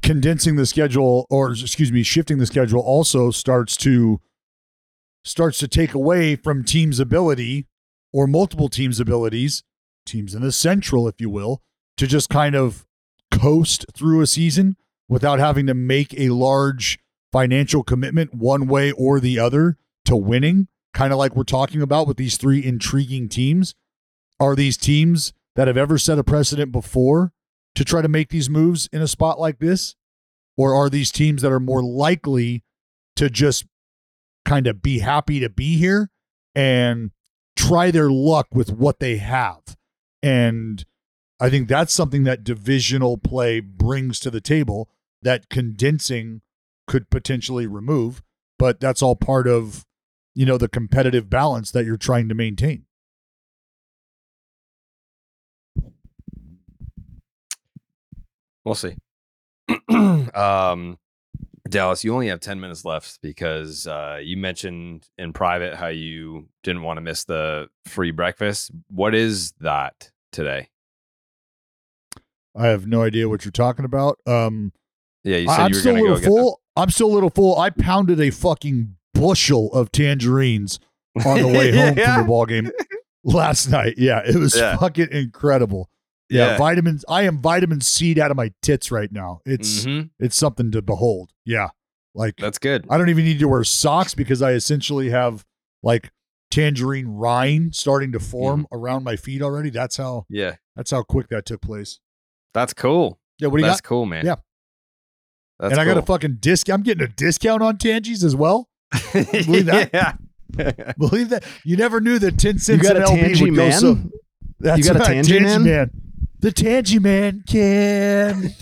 Condensing the schedule or excuse me shifting the schedule also starts to starts to take away from teams ability or multiple teams abilities teams in the central if you will to just kind of coast through a season without having to make a large financial commitment one way or the other to winning. Kind of like we're talking about with these three intriguing teams. Are these teams that have ever set a precedent before to try to make these moves in a spot like this? Or are these teams that are more likely to just kind of be happy to be here and try their luck with what they have? And I think that's something that divisional play brings to the table that condensing could potentially remove, but that's all part of, you know, the competitive balance that you're trying to maintain. We'll see. um, Dallas, you only have 10 minutes left because uh, you mentioned in private how you didn't want to miss the free breakfast. What is that today? I have no idea what you're talking about. Um, Yeah, you said I'm you were still a going to go little full. I'm still a little full. I pounded a fucking bushel of tangerines on the way home Yeah. from the ball game last night. Yeah, it was Yeah. fucking incredible. Yeah, Yeah. vitamins. I am vitamin C'd out of my tits right now. It's Mhm. it's something to behold. Yeah, like That's good. I don't even need to wear socks because I essentially have like tangerine rind starting to form Mm-hmm. around my feet already. That's how. Yeah, That's how quick that took place. that's cool. Yeah, what do you That's got? cool, man. Yeah. That's and I got a fucking disc. I'm getting a discount on Tangies as well. Believe that? yeah. Believe that? You never knew that 10 cents got an a LB Tangy would go Man? so. That's You got a right, Tangy Man? The Tangy Man can.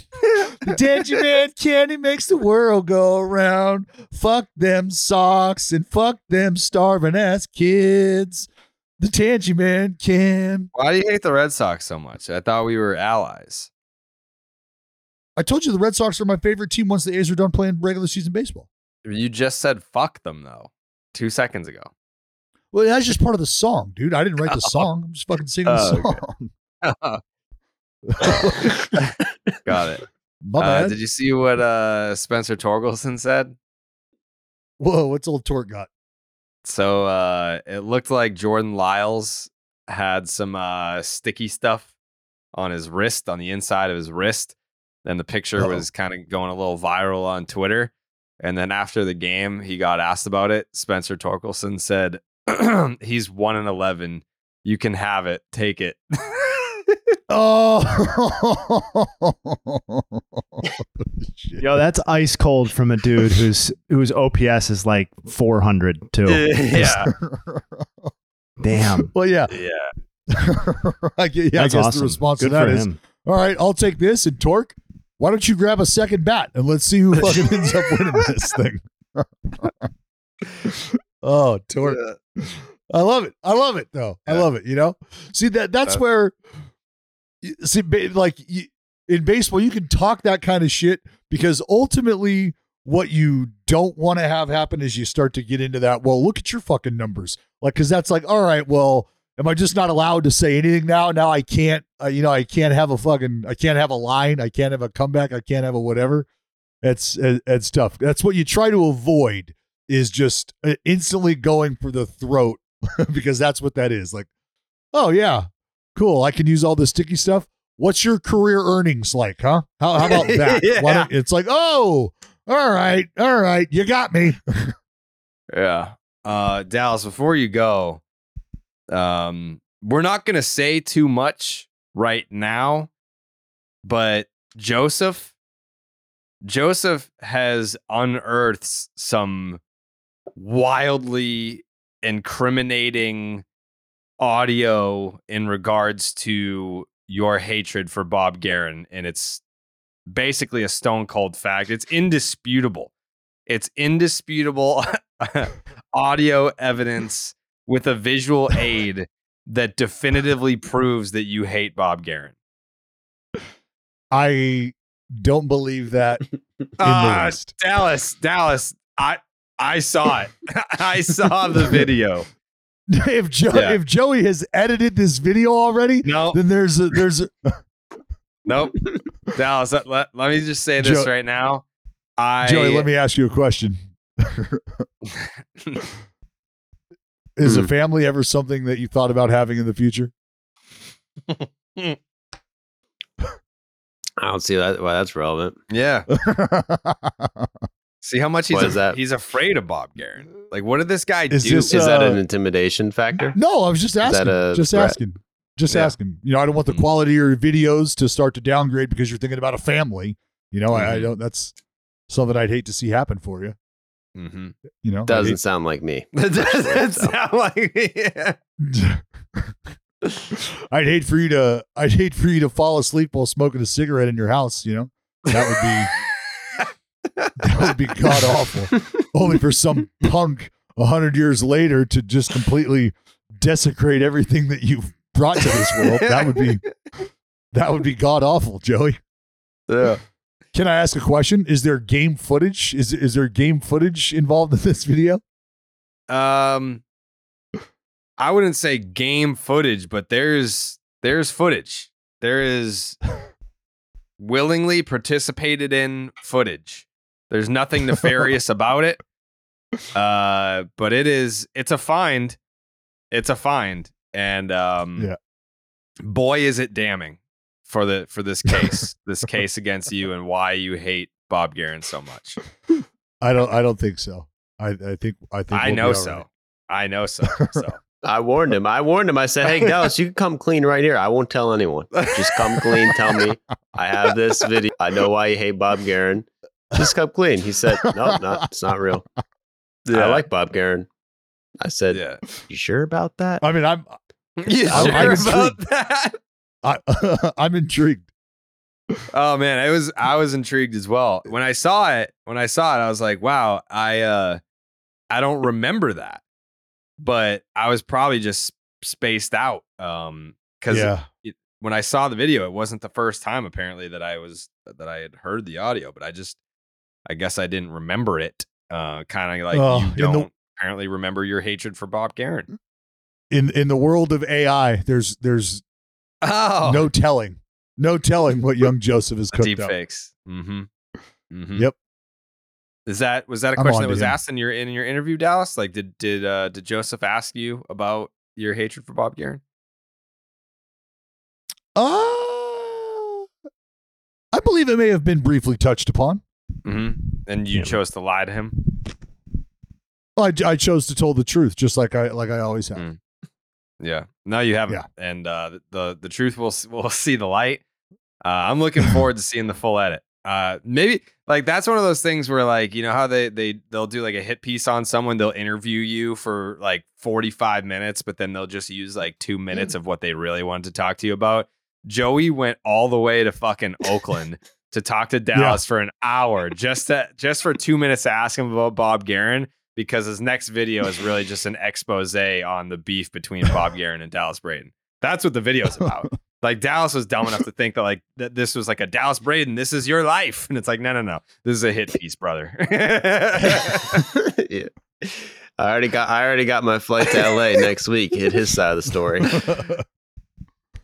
the Tangy Man can. He makes the world go around. Fuck them socks and fuck them starving ass kids. The Tangy Man can. Why do you hate the Red Sox so much? I thought we were allies. I told you the Red Sox are my favorite team once the A's are done playing regular season baseball. You just said fuck them though, two seconds ago. Well, that's just part of the song, dude. I didn't write the song. I'm just fucking singing the Oh, okay. Got it. Uh, did you see what uh, Spencer Torkelson said? Whoa, what's old Tort got? So uh, it looked like Jordan Lyles had some uh, sticky stuff on his wrist, on the inside of his wrist. Then the picture Uh-oh. was kind of going a little viral on Twitter. And then after the game, he got asked about it. Spencer Torkelson said, "He's one and eleven. You can have it. Take it." Oh, Yo, that's ice cold from a dude whose whose OPS is like 400 too. yeah, Damn. well, yeah. yeah. I guess, yeah, I That's guess awesome. the response Good to that for is, him. all right, I'll take this. And Torque, why don't you grab a second bat and let's see who fucking ends up winning this thing? oh, Torque. I love it. I love it though. I love it. You know, see that that's That- where see, like in baseball, you can talk that kind of shit because ultimately, what you don't want to have happen is you start to get into that. Well, look at your fucking numbers, like because that's like, all right, well, am I just not allowed to say anything now? Now I can't, uh, you know, I can't have a fucking, I can't have a line, I can't have a comeback, I can't have a whatever. It's it- it's tough. That's what you try to avoid is just uh, instantly going for the throat because that's what that is. Like, oh yeah, cool. I can use all this sticky stuff. What's your career earnings like, huh? How, how about that? Yeah. it's like, oh, all right, all right, you got me. Yeah. Uh Dallas, before you go, um, we're not gonna say too much right now, but Joseph Joseph has unearthed some wildly incriminating audio in regards to your hatred for Bob Geren, and it's basically a stone cold fact. It's indisputable. It's indisputable audio evidence with a visual aid that definitively proves that you hate Bob Geren. I don't believe that. Ah, least. Dallas, Dallas, I I saw it. I saw the video. if Joe, Yeah. if Joey has edited this video already, No. then there's a there's a, Nope. Dallas, let, let, let me just say this Joe- right now. I Joey. Let me ask you a question. Is a Hmm. family ever something that you thought about having in the future? I don't see that why that's relevant. Yeah. See how much he's What is that? he's afraid of Bob Geren. Like, what did this guy Is do? this, Is that uh, an intimidation factor? No, I was just asking. Just threat? asking. Just Yeah. asking. You know, I don't want the Mm. quality of your videos to start to downgrade because you're thinking about a family. You know, I, I Mhm. don't. That's something I'd hate to see happen for you. mm-hmm. You know, I'd Doesn't hate- sound like me. That doesn't sound like yeah. I'd hate for you to I'd hate for you to fall asleep while smoking a cigarette in your house, you know? That would be that would be god awful. Only for some punk a hundred years later to just completely desecrate everything that you've brought to this world. That would be that would be god awful, Joey. Yeah. Can I ask a question? Is there game footage? Is is there game footage involved in this video? Um, I wouldn't say game footage, but there's there's footage. There is willingly participated in footage. There's nothing nefarious about it. Uh, but it is it's a find. It's a find, and um, Yeah. boy, is it damning for the for this case, this case against you, and why you hate Bob Geren so much. I don't I don't think so. I, I think I think I we'll be know so. right. I know so. So. I warned him. I warned him. I said, "Hey, Dallas, you can come clean right here. I won't tell anyone. Just come clean. Tell me I have this video. I know why you hate Bob Geren. Just come clean." He said, "No, no, it's not real. I like Bob Geren." I said, Yeah. "You sure about that?" I mean I'm You I'm- sure I'm about intrigued. that? I, I'm intrigued. Oh man, I was I was intrigued as well. When I saw it, when I saw it, I was like, wow, I uh I don't remember that. But I was probably just spaced out. Um cuz Yeah. when I saw the video, it wasn't the first time apparently that I was that I had heard the audio, but I just I guess I didn't remember it. Uh kind of like Oh, you don't apparently remember your hatred for Bob Geren. In in the world of AI, there's there's Oh, no telling. No telling what young Joseph has cooked deep up. fakes. Mhm. Mhm. Yep. Is that was that a question that was him. asked in your in your interview, Dallas? Like, did did uh did Joseph ask you about your hatred for Bob Geren? Uh, I believe it may have been briefly touched upon. Mm-hmm. And you Yeah. chose to lie to him. I, I chose to tell the truth, just like I like I always have. Mm. Yeah. No, you haven't. Yeah. And uh, the- the truth will will see the light. Uh, I'm looking forward to seeing the full edit. Uh, maybe like that's one of those things where like you know how they they they'll do like a hit piece on someone. They'll interview you for like 45 minutes, but then they'll just use like two minutes of what they really wanted to talk to you about. Joey went all the way to fucking Oakland to talk to Dallas for an hour just to just for two minutes to ask him about Bob Geren because his next video is really just an expose on the beef between Bob Geren and Dallas Braden. That's what the video is about. Like Dallas was dumb enough to think that like that this was like a Dallas Braden, this is your life. And it's like, no, no, no. This is a hit piece, brother. yeah. I already got I already got my flight to LA next week. Hit his side of the story.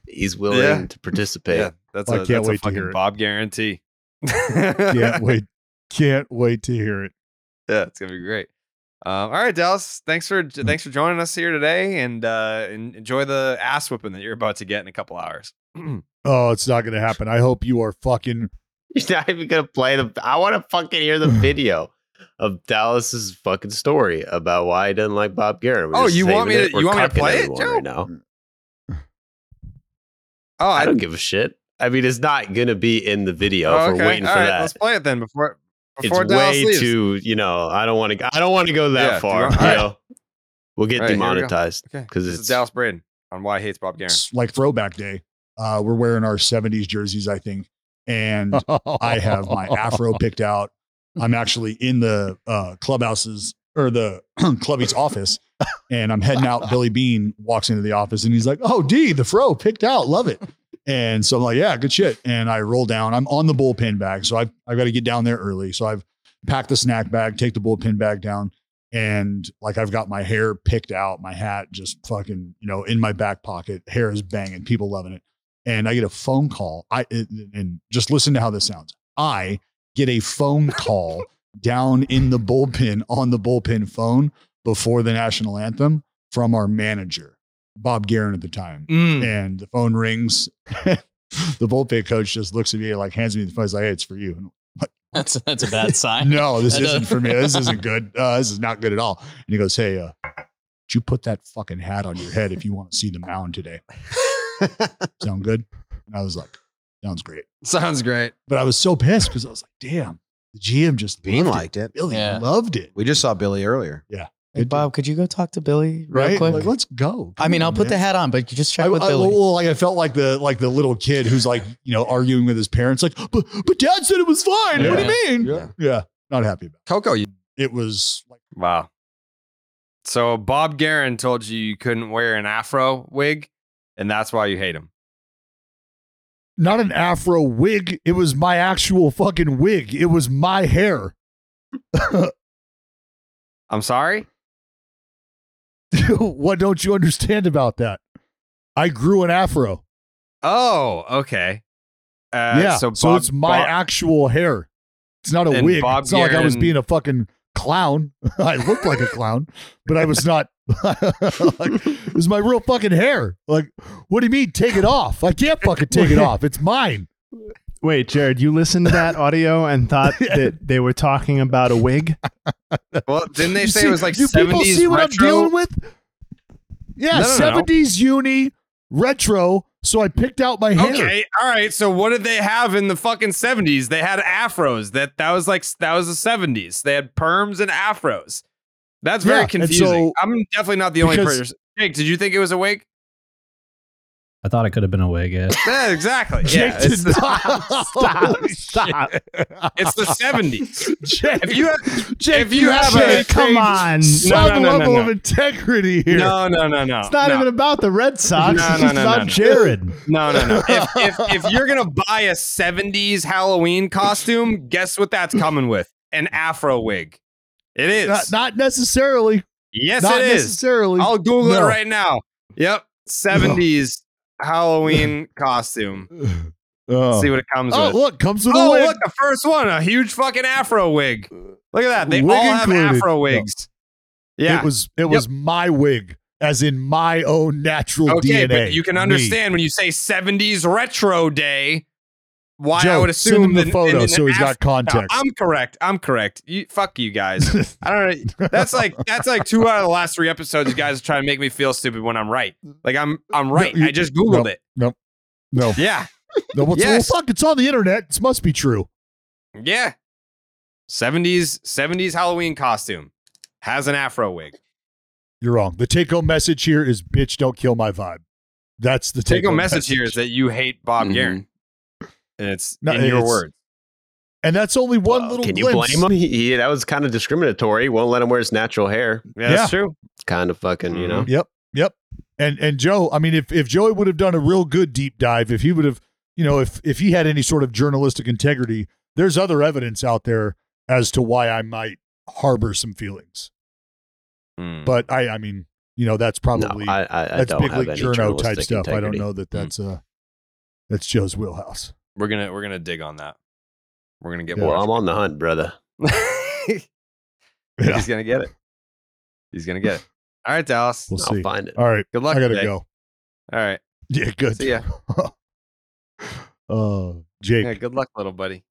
He's willing Yeah. to participate. yeah, that's I a, can't that's wait to fucking hear. Bob guarantee. Can't wait. Can't wait to hear it. Yeah, it's gonna be great. Um, all right, Dallas. Thanks for thanks for joining us here today, and uh, enjoy the ass whipping that you're about to get in a couple hours. Oh, it's not going to happen. I hope you are fucking. You're not even gonna play the. I want to fucking hear the video of Dallas's fucking story about why he doesn't like Bob Geren. We're Oh, you want me to- you want me to play it, Joe? Right now. Oh, I don't give a shit. I mean, it's not gonna be in the video. Oh, if we're waiting All for right, that. Let's play it then before It's Dallas way leaves. too. You know, I don't want to. I don't want to go that Yeah, far. want- You all right. know, we'll get All right, here we go. demonetized Okay, because this it's is Dallas Braden on why he hates Bob Geren. It's like throwback day. Uh, we're wearing our 70s jerseys, I think. And I have my afro picked out. I'm actually in the uh, clubhouse's or the clubby's office, and I'm heading out. Billy Beane walks into the office and he's like, "Oh, D, the fro picked out, love it." And so I'm like, "Yeah, good shit." And I roll down. I'm on the bullpen bag, so I've I've got to get down there early. So I've packed the snack bag, take the bullpen bag down, and like I've got my hair picked out, my hat just fucking you know in my back pocket. Hair is banging, people loving it. And I get a phone call. I and just listen to how this sounds. I get a phone call down in the bullpen on the bullpen phone before the national anthem from our manager, Bob Geren at the time. Mm. And the phone rings. the bullpen coach just looks at me like hands me the phone. He's like, "Hey, it's for you." And like, That's that's a bad sign. no, this That isn't does- for me. This isn't good. Uh, this is not good at all. And he goes, Hey, uh, did you put that fucking hat on your head if you want to see the mound today? Sound good? And I was like, Sounds great. Sounds great. But I was so pissed because I was like, Damn, the GM just Beane loved liked it. Billy Yeah. loved it. We just saw Billy earlier. Yeah. Hey, Bob, could you go talk to Billy real Right? quick? Like, let's go. I mean, Come I'll on, put the hat on, but you just check I, with I- Billy. well, like I felt like the like the little kid who's like you know arguing with his parents, like, but but dad said it was fine. What do you mean? Yeah. Yeah, not happy about. Coco, you It. It was like Wow. So Bob Geren told you you couldn't wear an afro wig, and that's why you hate him. not an afro wig. It was my actual fucking wig. It was my hair. I'm sorry. what don't you understand about that? I grew an afro. Oh, okay. Uh, yeah, So, so, it's my Bob- actual hair. It's not a wig. Bob it's not like I was being a fucking clown. I looked like a clown, but I was not. like, it was my real fucking hair. Like, what do you mean? Take it off? I can't fucking take it off. It's mine. Wait, Jared, you listened to that audio and thought that they were talking about a wig? well, didn't they You say see- it was like do people 70s see what retro? I'm dealing with? Yeah, No, no, no, no. 70s uni retro. So I picked out my hair. Okay, all right. So what did they have in the fucking seventies? They had afros. That that was like that was the seventies. They had perms and afros. That's very Yeah, confusing. so- I'm definitely not the only person. Jake, did you think it was a wig? I thought it could have been a wig. Yeah. Yeah, exactly. Jake yeah, it's did the, not. Stop, stop. it's the seventies. Jake, If you have, Jake, if you have a Jake, come on. some no, no, level no. of integrity here. no, no, no, no. It's not no. even about the Red Sox. No, it's no, just no, about no, no. Jared. No, no, no. If, if if you're gonna buy a '70s Halloween costume, guess what that's coming with? An afro wig. It is. Not, not necessarily. yes, it is. not it is. necessarily. I'll Google it No. right now. Yep, '70s Halloween costume. Oh. See what it comes Oh, with. look, comes with a oh, wig. look, the first one, a huge fucking afro wig. Look at that. They Wig all have included. afro No. wigs. Yeah. It was it was my wig, as in my own natural okay, DNA. but you can Me. understand when you say 70s retro day why I Joe, would send assume him the that- photo and- and so he's got af- No, context. I'm correct. I'm correct. You, fuck you guys. I don't know. That's like that's like two out of the last three episodes. You guys are trying to make me feel stupid when I'm right. Like I'm I'm right. you- I just googled no, it. Nope. no, Yeah. no. What's, Yes. Well, fuck, it's on the internet. This must be true. Yeah. 70s 70s Halloween costume has an afro wig. You're wrong. The take home message here is bitch, don't kill my vibe. That's the Take take home home message here is that you hate Bob Mhm. Geren. And it's No, in your it's- words. And that's only one Well, little can you glimpse. blame him? He, he- that was kind of discriminatory. Won't let him wear his natural hair. Yeah, that's true. Kind of fucking, you know. Yep, yep. And and Joe, I mean, if if Joey would have done a real good deep dive, if he would have, you know, if if he had any sort of journalistic integrity, there's other evidence out there as to why I might harbor some feelings. Hmm. But I, I mean, you know, that's probably I- I- I that's don't big have league journo type stuff. I don't know that that's uh that's Joe's wheelhouse. We're gonna we're gonna dig on that. We're gonna get Well, more. I'm on the hunt, brother. He's gonna get it. He's gonna get it. All right, Dallas. We'll I'll see. find it. All right, Good luck I gotta today. go. All right. Yeah, good. See ya. uh, Jake, Yeah, good luck, little buddy.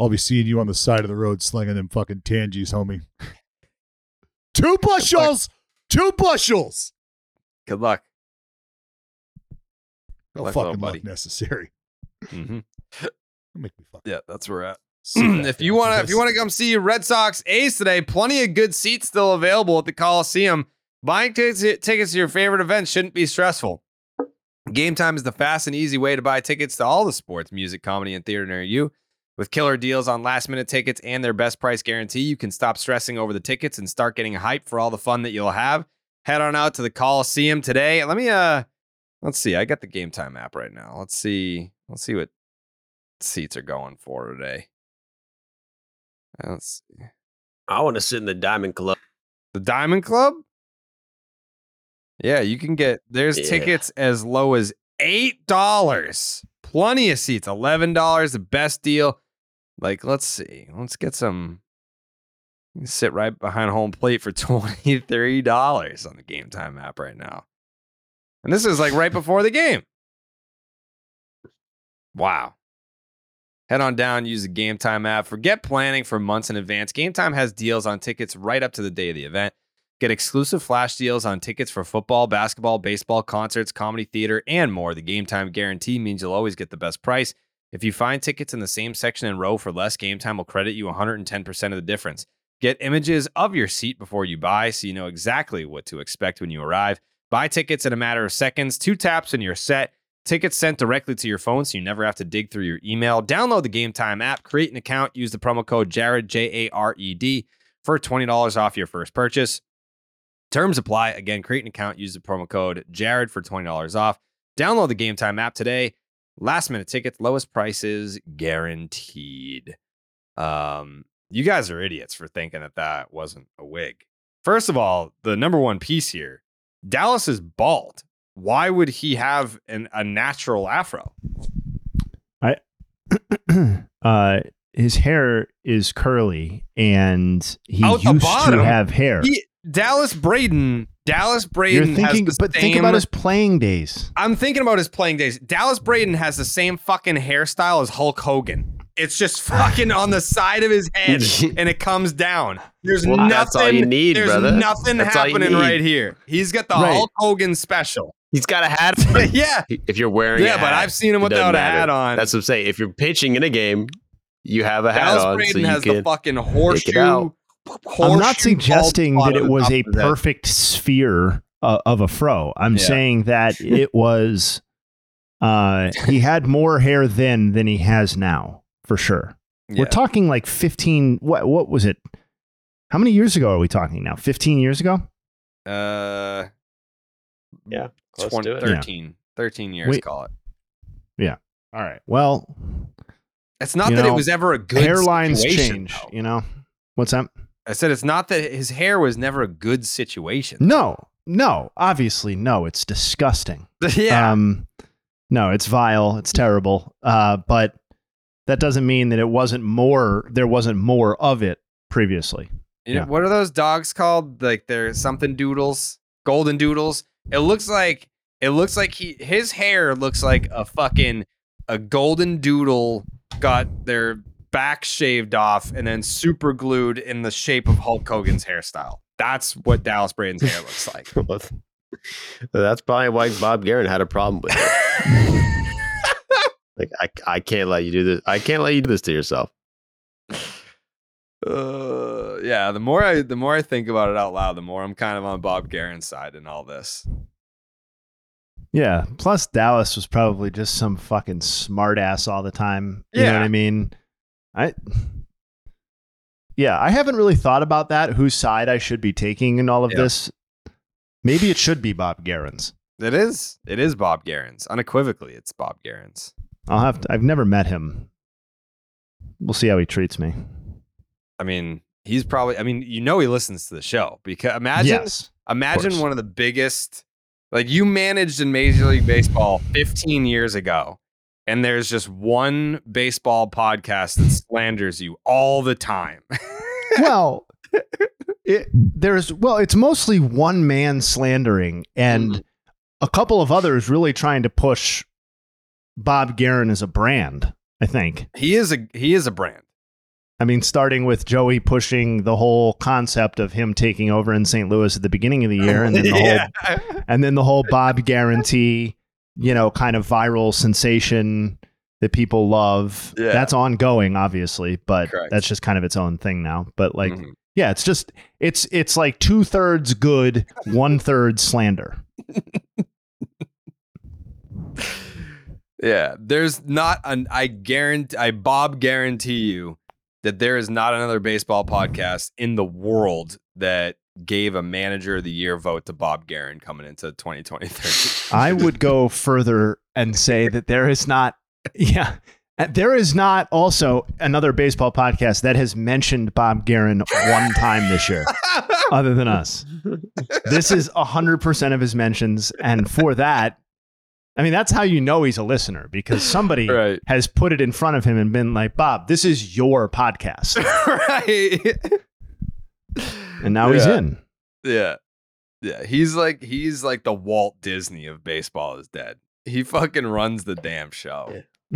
I'll be seeing you on the side of the road slinging them fucking tangies, homie. Two bushels, two bushels. Good luck. Good No luck, fucking little buddy. luck necessary. Mm-hmm. Make me fuck. Yeah, that's where we're at. Sit if you want to, if you want to come see Red Sox A's today, plenty of good seats still available at the Coliseum. Buying tickets, tickets to your favorite events shouldn't be stressful. Game time is the fast and easy way to buy tickets to all the sports, music, comedy, and theater near you. With killer deals on last minute tickets and their best price guarantee, you can stop stressing over the tickets and start getting hyped for all the fun that you'll have. Head on out to the Coliseum today. Let me uh let's see. I got the game time app right now. Let's see. Let's see what seats are going for today. Uh, let's see. I want to sit in the Diamond Club. The Diamond Club? Yeah, you can get there's Yeah. tickets as low as eight dollars. Plenty of seats. Eleven dollars, the best deal. Like, let's see. Let's get some. You can sit right behind home plate for twenty-three dollars on the Game Time app right now. And this is like right before the game. Wow. Head on down, use the Game Time app. Forget planning for months in advance. Game Time has deals on tickets right up to the day of the event. Get exclusive flash deals on tickets for football, basketball, baseball, concerts, comedy, theater, and more. The Game Time guarantee means you'll always get the best price. If you find tickets in the same section and row for less, Game Time will credit you 110% of the difference. Get images of your seat before you buy so you know exactly what to expect when you arrive. Buy tickets in a matter of seconds, two taps and you're set. Tickets sent directly to your phone so you never have to dig through your email. Download the Game Time app, create an account, use the promo code Jared, J A R E D, for $20 off your first purchase. Terms apply. Again, create an account, use the promo code Jared for $20 off. Download the Game Time app today. Last minute tickets, lowest prices guaranteed. Um, you guys are idiots for thinking that that wasn't a wig. First of all, the number one piece here Dallas is bald. Why would he have an, a natural afro? I uh his hair is curly and he Out used bottom, to have hair. He, Dallas Braden. Dallas Braden You're Braden. thinking has the but think about his playing days. I'm thinking about his playing days. Dallas Braden has the same fucking hairstyle as Hulk Hogan. It's just fucking on the side of his head and it comes down. There's Well, nothing. that's all you need, there's brother. nothing That's happening right here. He's got the Right. Hulk Hogan special. He's got a hat. yeah. If you're wearing, Yeah, a but I've seen him without a hat on. That's what I'm saying. If you're pitching in a game, you have a hat Dallas on, Braden so you has can the fucking pick it I'm not suggesting that it was a of perfect sphere uh, of a fro. I'm Yeah. saying that it was uh he had more hair then than he has now, for sure. Yeah. We're talking like 15 what what was it? How many years ago are we talking now? 15 years ago? Uh, Yeah, close 20, to it. 13, 13 years, Wait. call it. Yeah. All right. Well, It's not you that it was ever a good hairlines situation, change, though. you know. What's that? I said it's not that his hair was never a good situation. No. No, obviously no, it's disgusting. yeah. Um, no, it's vile. It's terrible. Uh, but that doesn't mean that it wasn't more. There wasn't more of it previously. You know, yeah. what are those dogs called? Like they're something doodles, golden doodles. It looks like it looks like he his hair looks like a fucking a golden doodle got their back shaved off and then super glued in the shape of Hulk Hogan's hairstyle. That's what Dallas Braden's hair looks like. Well, That's probably why Bob Geren had a problem with it. like I, I can't let you do this. I can't let you do this to yourself. Uh, yeah. The more I the more I think about it out loud, the more I'm kind of on Bob Geren's side in all this. Yeah. Plus, Dallas was probably just some fucking smartass all the time. You know what Yeah. I mean? I. Yeah, I haven't really thought about that. Whose side I should be taking in all of Yeah. this. Maybe it should be Bob Geren's. It is. It is Bob Geren's. Unequivocally, it's Bob Geren's. I'll have to, I've never met him. We'll see how he treats me. I mean, he's probably. I mean, you know, he listens to the show because imagine, Yes, imagine course. one of the biggest. Like you managed in Major League Baseball 15 years ago, and there's just one baseball podcast that slanders you all the time. well, it, there's well, it's mostly one man slandering and mm-hmm. a couple of others really trying to push Bob Geren as a brand. I think. he is a he is a brand. I mean, starting with Joey pushing the whole concept of him taking over in St. Louis at the beginning of the year, and then the Yeah. whole, and then the whole Bob guarantee, you know, kind of viral sensation that people love. Yeah. That's ongoing, obviously, but Correct. that's just kind of its own thing now. But like, Mhm. yeah, it's just it's it's like two thirds good, one third slander. Yeah, there's not an. I guarantee. I Bob guarantee you that there is not another baseball podcast in the world that gave a manager of the year vote to Bob Geren coming into 2023. I would go further and say that there is not, yeah, there is not also another baseball podcast that has mentioned Bob Geren one time this year, other than us. This is 100% of his mentions. And for that, I mean, that's how you know he's a listener because somebody Right. has put it in front of him and been like, Bob, this is your podcast. right. And now he's in. Yeah. Yeah. He's like he's like the Walt Disney of baseball is dead. He fucking runs the damn show.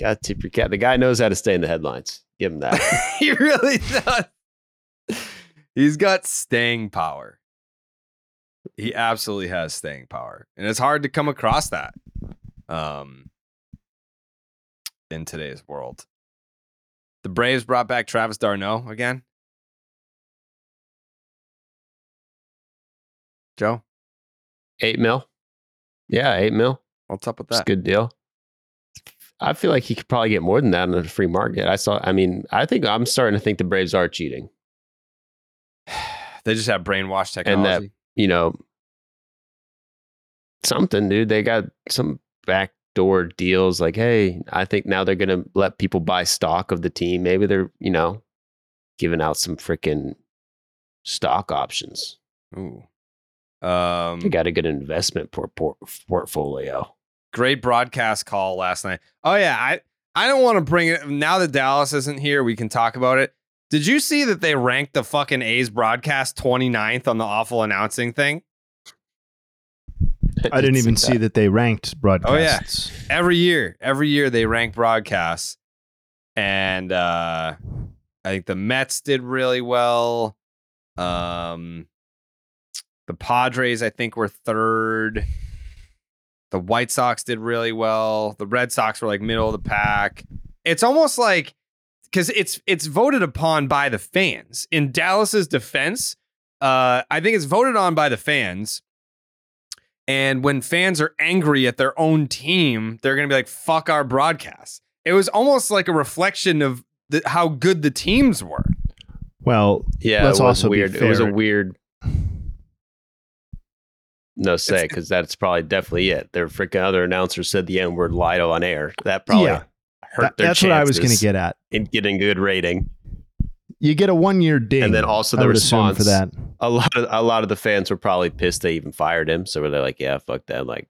Got to tip your cat. The guy knows how to stay in the headlines. Give him that. he really does. He's got staying power. He absolutely has staying power. And it's hard to come across that um in today's world. The Braves brought back Travis d'Arnaud again. Joe, eight mil. Yeah, eight mil. what's up with that? It's a good deal. I feel like he could probably get more than that on the free market. I saw. I mean, I think I'm starting to think the Braves are cheating, They just have brainwash and technology. that you know something, dude. They got some backdoor deals. Like, hey, I think now they're gonna let people buy stock of the team. Maybe they're you know giving out some freaking stock options. Ooh. Um, They got a good investment por- por- portfolio. great broadcast call last night. Oh yeah, I I don't want to bring it now that Dallas isn't here. We can talk about it. Did you see that they ranked the fucking A's broadcast 29th on the awful announcing thing? I didn't even see that they ranked broadcasts. Oh yeah, every year, every year they rank broadcasts, and uh, I think the Mets did really well. Um, the Padres, I think, were third. The White Sox did really well. The Red Sox were like middle of the pack. It's almost like because it's it's voted upon by the fans. In Dallas's defense, uh, I think it's voted on by the fans. And when fans are angry at their own team, they're going to be like, fuck our broadcast. It was almost like a reflection of the, how good the teams were. Well, Yeah, let's it was also weird. It was a weird. No say, because that's probably definitely it. Their freaking other announcer said the N word Lido on air. That probably Yeah. Hurt That- their that's what I was gonna get at. In getting good rating. You get a one year ding. And then also the response for that. A lot of a lot of the fans were probably pissed they even fired him. So were they like, yeah, fuck that. Like,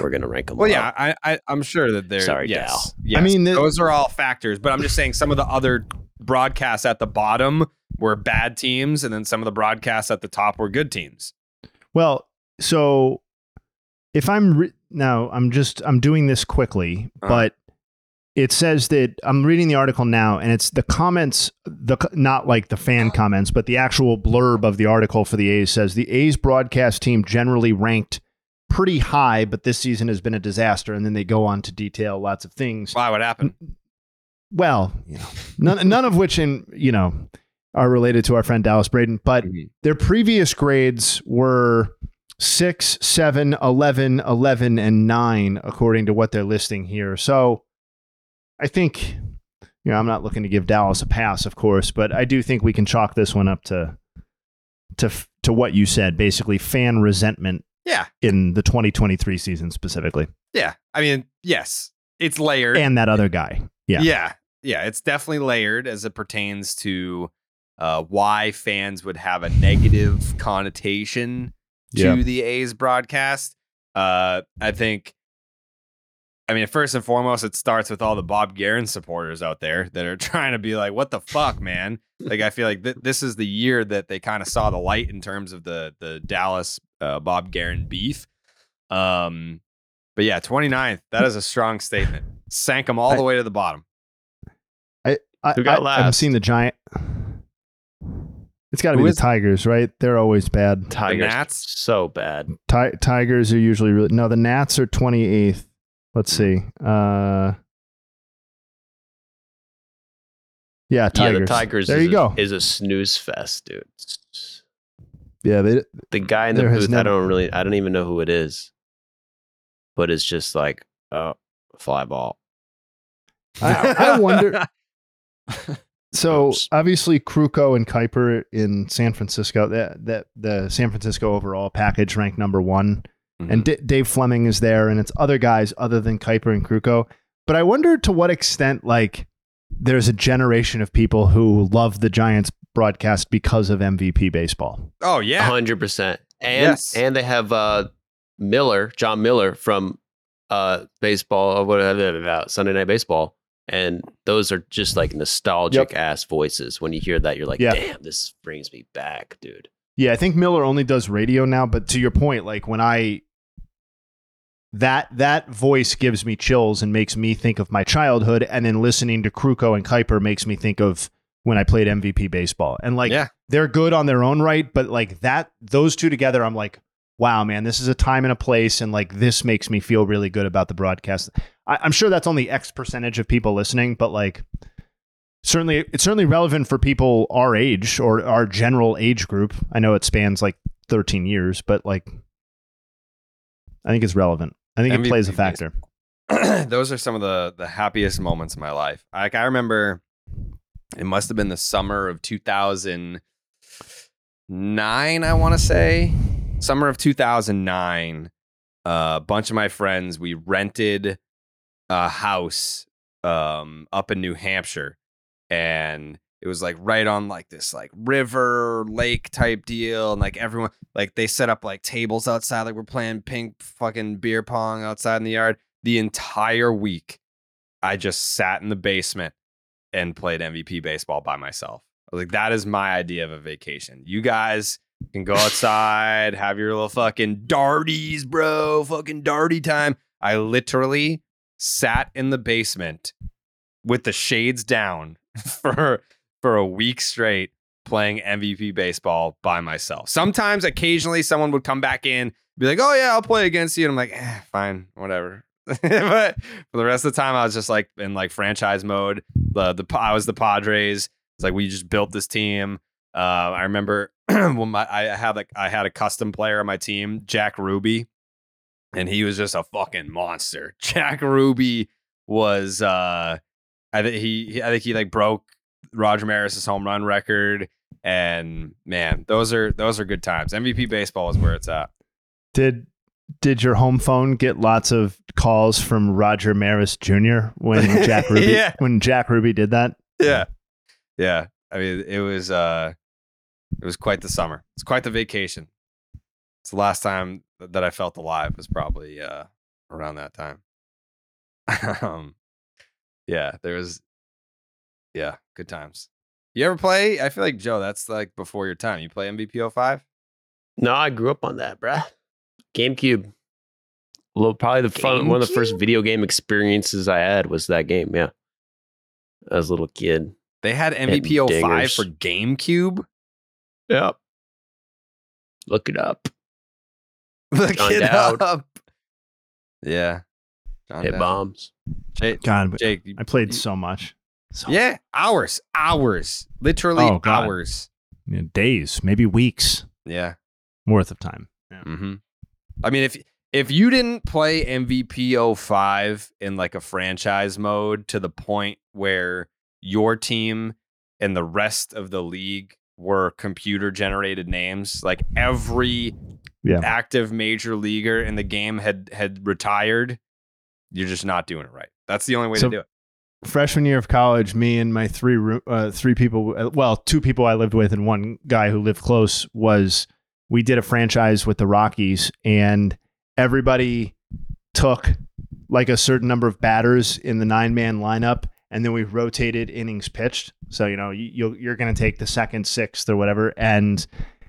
we're gonna rank them. Well, low. yeah, I, I, I'm sure that they're. Sorry, yes, Dal. yes. I mean, the- those are all factors, but I'm just saying some of the other broadcasts at the bottom were bad teams, and then some of the broadcasts at the top were good teams. Well, so if I'm re- now, I'm just I'm doing this quickly, Uh-huh. but it says that I'm reading the article now, and it's the comments, the not like the fan comments, but the actual blurb of the article for the A's says the A's broadcast team generally ranked pretty high, but this season has been a disaster, and then they go on to detail lots of things. Why? What happened? Well, you know, none, none of which in you know are related to our friend Dallas Braden, but mm-hmm. their previous grades were six, seven, 11, 11, and nine, according to what they're listing here. So I think, you know, I'm not looking to give Dallas a pass, of course, but I do think we can chalk this one up to to to what you said, basically fan resentment Yeah. in the 2023 season specifically, Yeah. I mean, yes, it's layered. and that other guy. Yeah, Yeah. Yeah. It's definitely layered as it pertains to uh, why fans would have a negative connotation to Yeah. the A's broadcast. Uh, I think, I mean, first and foremost, it starts with all the Bob Geren supporters out there that are trying to be like, what the fuck, man? Like, I feel like th- this is the year that they kind of saw the light in terms of the, the Dallas uh, Bob Geren beef. Um, but yeah, 29th, that is a strong statement. Sank them all the way to the bottom. I, I, Who got I, I've last? seen the giant. It's got to be is- the Tigers, right? They're always bad. Tigers Nats? so bad. Ti- Tigers are usually really no. The Nats are 28th. Let's see. Uh, yeah, Tigers. Yeah, the Tigers. There is you a, go. Is a snooze fest, dude. Yeah, they, The guy in the booth, I don't really, I don't even know who it is, but it's just like, oh, fly ball. I, I wonder. So obviously, Krukow and Kuiper in San Francisco. That that the San Francisco overall package ranked number one, Mm-hmm. and D- Dave Flemming is there, and it's other guys other than Kuiper and Krukow. But I wonder to what extent, like, there's a generation of people who love the Giants broadcast because of MVP baseball. Oh yeah, hundred percent. And Yes. and they have uh Miller, Jon Miller from uh baseball or whatever about Sunday Night Baseball, and those are just like nostalgic ass voices. When you hear that, you're like, Yeah. damn, this brings me back, dude. Yeah, I think Miller only does radio now, but to your point, like when I that that voice gives me chills and makes me think of my childhood, and then listening to Krukow and Kuiper makes me think of when I played MVP baseball. And like Yeah. they're good on their own right, but like that those two together, I'm like, wow, man, this is a time and a place, and like this makes me feel really good about the broadcast. I, I'm sure that's only X percentage of people listening, but like certainly it's certainly relevant for people our age or our general age group. I know it spans like 13 years, but like I think it's relevant. I think it plays a factor. those are some of the the happiest moments of my life. Like I remember, it must have been the summer of 2009. I want to say summer of 2009. Uh, a bunch of my friends we rented a house um, up in New Hampshire, and it was like right on like this like river lake type deal, and like everyone like they set up like tables outside, like we're playing pink fucking beer pong outside in the yard the entire week. I just sat in the basement and played MVP baseball by myself. I was like, that is my idea of a vacation. You guys can go outside, have your little fucking darties, bro. Fucking darty time. I literally sat in the basement with the shades down for for a week straight playing MVP baseball by myself. Sometimes occasionally someone would come back in, be like, "Oh yeah, I'll play against you." And I'm like, eh, "Fine, whatever." but for the rest of the time, I was just like in like franchise mode. The the I was the Padres. It's like we just built this team. Uh, I remember when my I had like I had a custom player on my team, Jack Ruby, and he was just a fucking monster. Jack Ruby was uh, I think he I think he like broke Roger Maris's home run record. And man, those are those are good times. MVP baseball is where it's at. Did did your home phone get lots of calls from Roger Maris Jr. when Jack Ruby Yeah. when Jack Ruby did that? Yeah. Yeah. I mean, it was uh it was quite the summer. It's quite the vacation. It's the last time that I felt alive was probably uh around that time. um yeah, there was yeah, good times. You ever play? I feel like Joe, that's like before your time. You play MVP 05? No, I grew up on that, bruh. GameCube. Well, probably the fun, one of the first video game experiences I had was that game. Yeah, as a little kid. They had MVP 05 dingers. for GameCube. Yep. Look it up. Look John it Dowd. up. Yeah. John Hit Dowd. bombs. Jake, God, Jake, I played you- so much. So Yeah, hours, hours, literally Oh, hours. yeah, days, maybe weeks Yeah. worth of time. hmm I mean, if if you didn't play MVP 05 in like a franchise mode to the point where your team and the rest of the league were computer generated names. Like every Yeah. active major leaguer in the game had had retired. You're just not doing it right. That's the only way So- to do it. Freshman year of college, me and my three uh, three people, well, two people I lived with and one guy who lived close was we did a franchise with the Rockies, and everybody took like a certain number of batters in the nine man lineup, and then we rotated innings pitched. So you know you, you're going to take the second, sixth, or whatever, and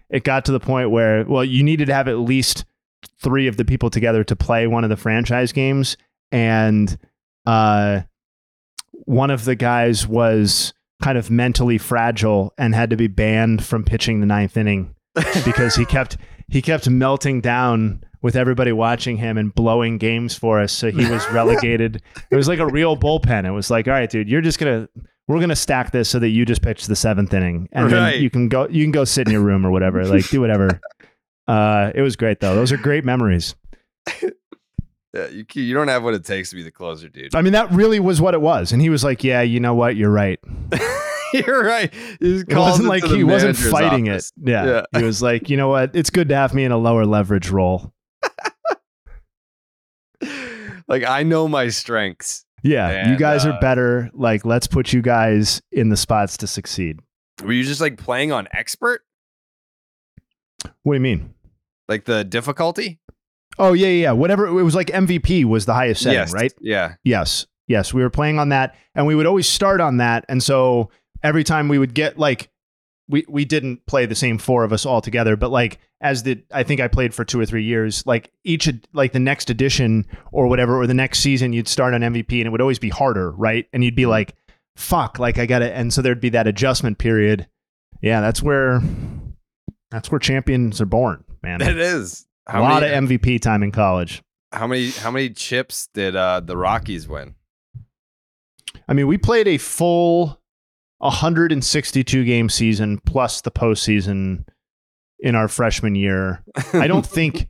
it got to the point where well, you needed to have at least three of the people together to play one of the franchise games, and uh one of the guys was kind of mentally fragile and had to be banned from pitching the ninth inning because he kept he kept melting down with everybody watching him and blowing games for us. So he was relegated. it was like a real bullpen. It was like, all right, dude, you're just gonna we're gonna stack this so that you just pitch the seventh inning and Right. then you can go you can go sit in your room or whatever. Like do whatever. Uh, it was great though. Those are great memories. Yeah, you you don't have what it takes to be the closer, dude. I mean, that really was what it was. And he was like, "Yeah, you know what? You're right." You're right. He It wasn't it like he wasn't fighting office. it. Yeah. Yeah. He was like, you know what? It's good to have me in a lower leverage role. Like I know my strengths. Yeah. you guys uh, are better. Like, let's put you guys in the spots to succeed. Were you just like playing on expert? What do you mean? Like the difficulty? Oh, yeah, yeah. yeah. Whatever. It was like MVP was the highest setting, Yes. right? Yeah. Yes. Yes. We were playing on that and we would always start on that. And so every time we would get like, we, we didn't play the same four of us all together, but like as the I think I played for two or three years, like each like the next edition or whatever, or the next season, you'd start on MVP and it would always be harder, right? And you'd be mm-hmm. like, fuck, like I gotta and so there'd be that adjustment period. Yeah, that's where that's where champions are born, man. It is. A lot of MVP time in college. how many how many chips did uh the Rockies win? I mean, we played a full 162 game season plus the postseason in our freshman year. I don't think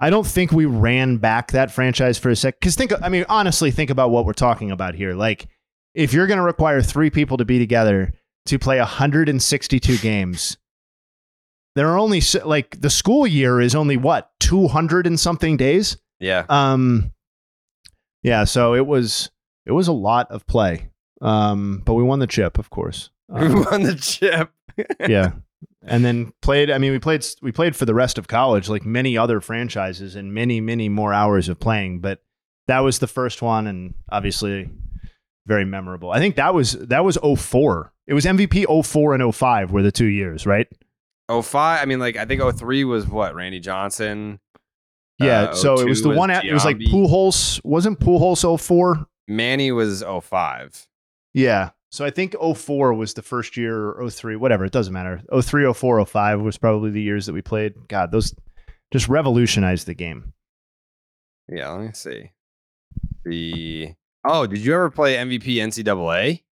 I don't think we ran back that franchise for a sec. Because think, I mean, honestly, think about what we're talking about here. Like, if you're going to require three people to be together to play 162 games, there are only like the school year is only what 200 and something days. Yeah. Um, yeah. So it was it was a lot of play. Um, but we won the chip, of course. We Um, won the chip. yeah, and then played. I mean, we played we played for the rest of college, like many other franchises, and many many more hours of playing. But that was the first one, and obviously very memorable. I think that was that was 04. It was MVP 04 and 05 were the two years, right? Oh five. I mean, like I think 03 was what Randy Johnson. Yeah. Uh, so it was 02 the one. At, it was like. Pujols. Wasn't Pujols 04? Manny was 05. Yeah. So I think 04 was the first year, or 03, whatever. It doesn't matter. 03, 04, 05 was probably the years that we played. God, those just revolutionized the game. Yeah. Let me see. The oh, did you ever play MVP NCAA?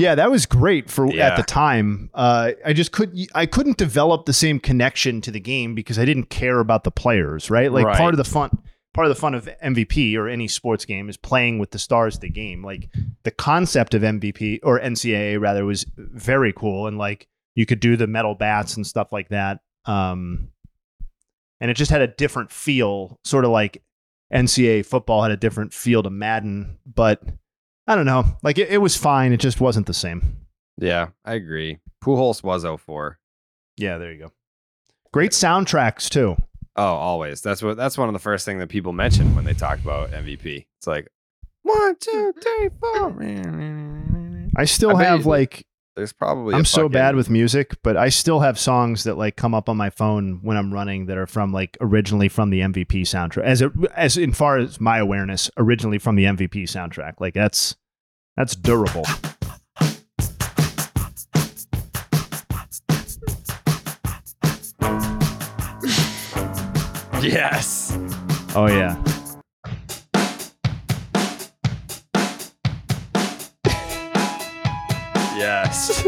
Yeah, that was great for at the time. Uh, I just could I couldn't develop the same connection to the game because I didn't care about the players, right? Like Right. part of the fun part of the fun of MVP or any sports game is playing with the stars of the game. Like the concept of MVP or NCAA rather was very cool and like you could do the metal bats and stuff like that. Um, and it just had a different feel, sort of like NCAA football had a different feel to Madden, but I don't know. Like it, it was fine. It just wasn't the same. Yeah, I agree. Pujols was 04. Yeah, there you go. Great soundtracks too. Oh, always. That's what. That's one of the first thing that people mention when they talk about MVP. It's like one, two, three, four. I still I have you- like There's probably. I'm so bad with music, but I still have songs that like come up on my phone when I'm running that are from like originally from the MVP soundtrack. As it, as in far as my awareness, originally from the MVP soundtrack. Like that's that's durable. Yes. Oh yeah. Yes.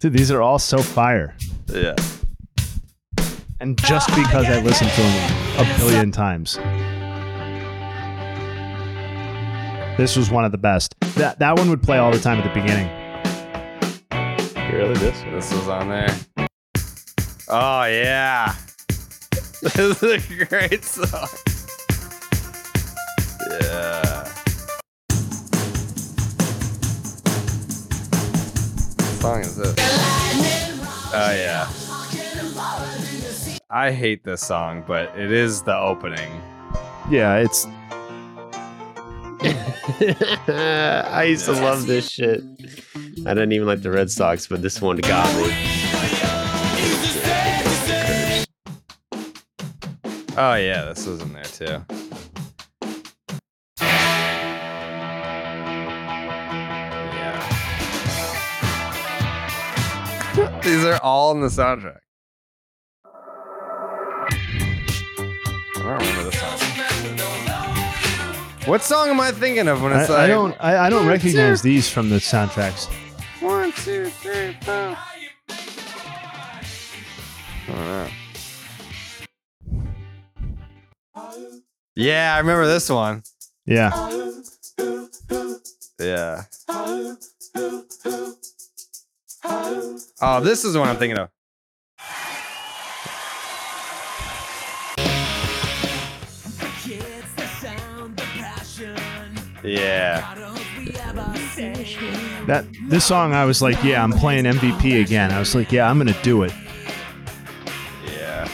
Dude, these are all so fire. yeah. And just because I listened to them a billion times. This was one of the best. That that one would play all the time at the beginning. Really, this? This was on there. Oh yeah. This is a great song. Yeah. What song is this? Oh yeah. I hate this song, but it is the opening. Yeah, it's I used to love this shit. I didn't even like the Red Sox, but this one got me. Oh yeah, this was in there too. Yeah. These are all in the soundtrack. I don't remember this song. What song am I thinking of when I, it's I like don't I, I don't recognize two, these from the soundtracks. One, two, three, four. I. Yeah, I remember this one. Yeah. Yeah. Oh, this is the one I'm thinking of. Yeah. That this song I was like, yeah, I'm playing MVP again. I was like, yeah, I'm gonna do it. Yeah.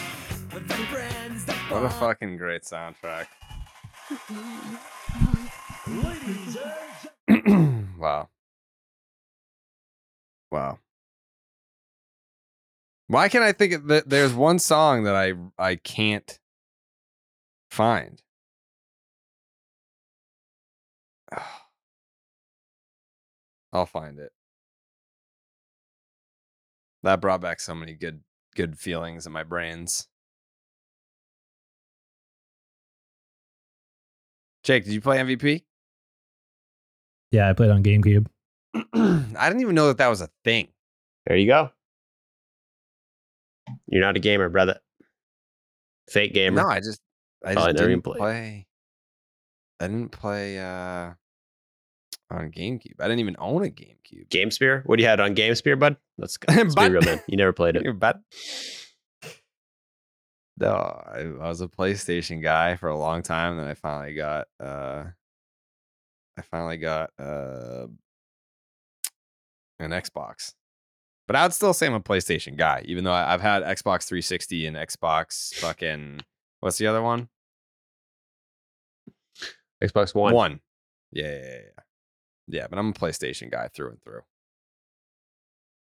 What a fucking great soundtrack. wow. Wow. Why can't I think that? There's one song that I I can't find. I'll find it. That brought back so many good good feelings in my brains. Jake, did you play MVP? Yeah, I played on GameCube. I didn't even know that that was a thing. There you go. You're not a gamer, brother. Fake gamer. No, I just I Oh, just I never even didn't played. play. I didn't play uh on GameCube. I didn't even own a GameCube. GameSpear? What do you had on GameSpear, bud? Let's, let's be real, man. You never played it. Bet. No, I, I was a PlayStation guy for a long time. Then I finally got uh I finally got uh an Xbox. But I would still say I'm a PlayStation guy, even though I, I've had Xbox 360 and Xbox fucking what's the other one? Xbox One. One. Yeah, yeah, yeah, yeah. But I'm a PlayStation guy through and through.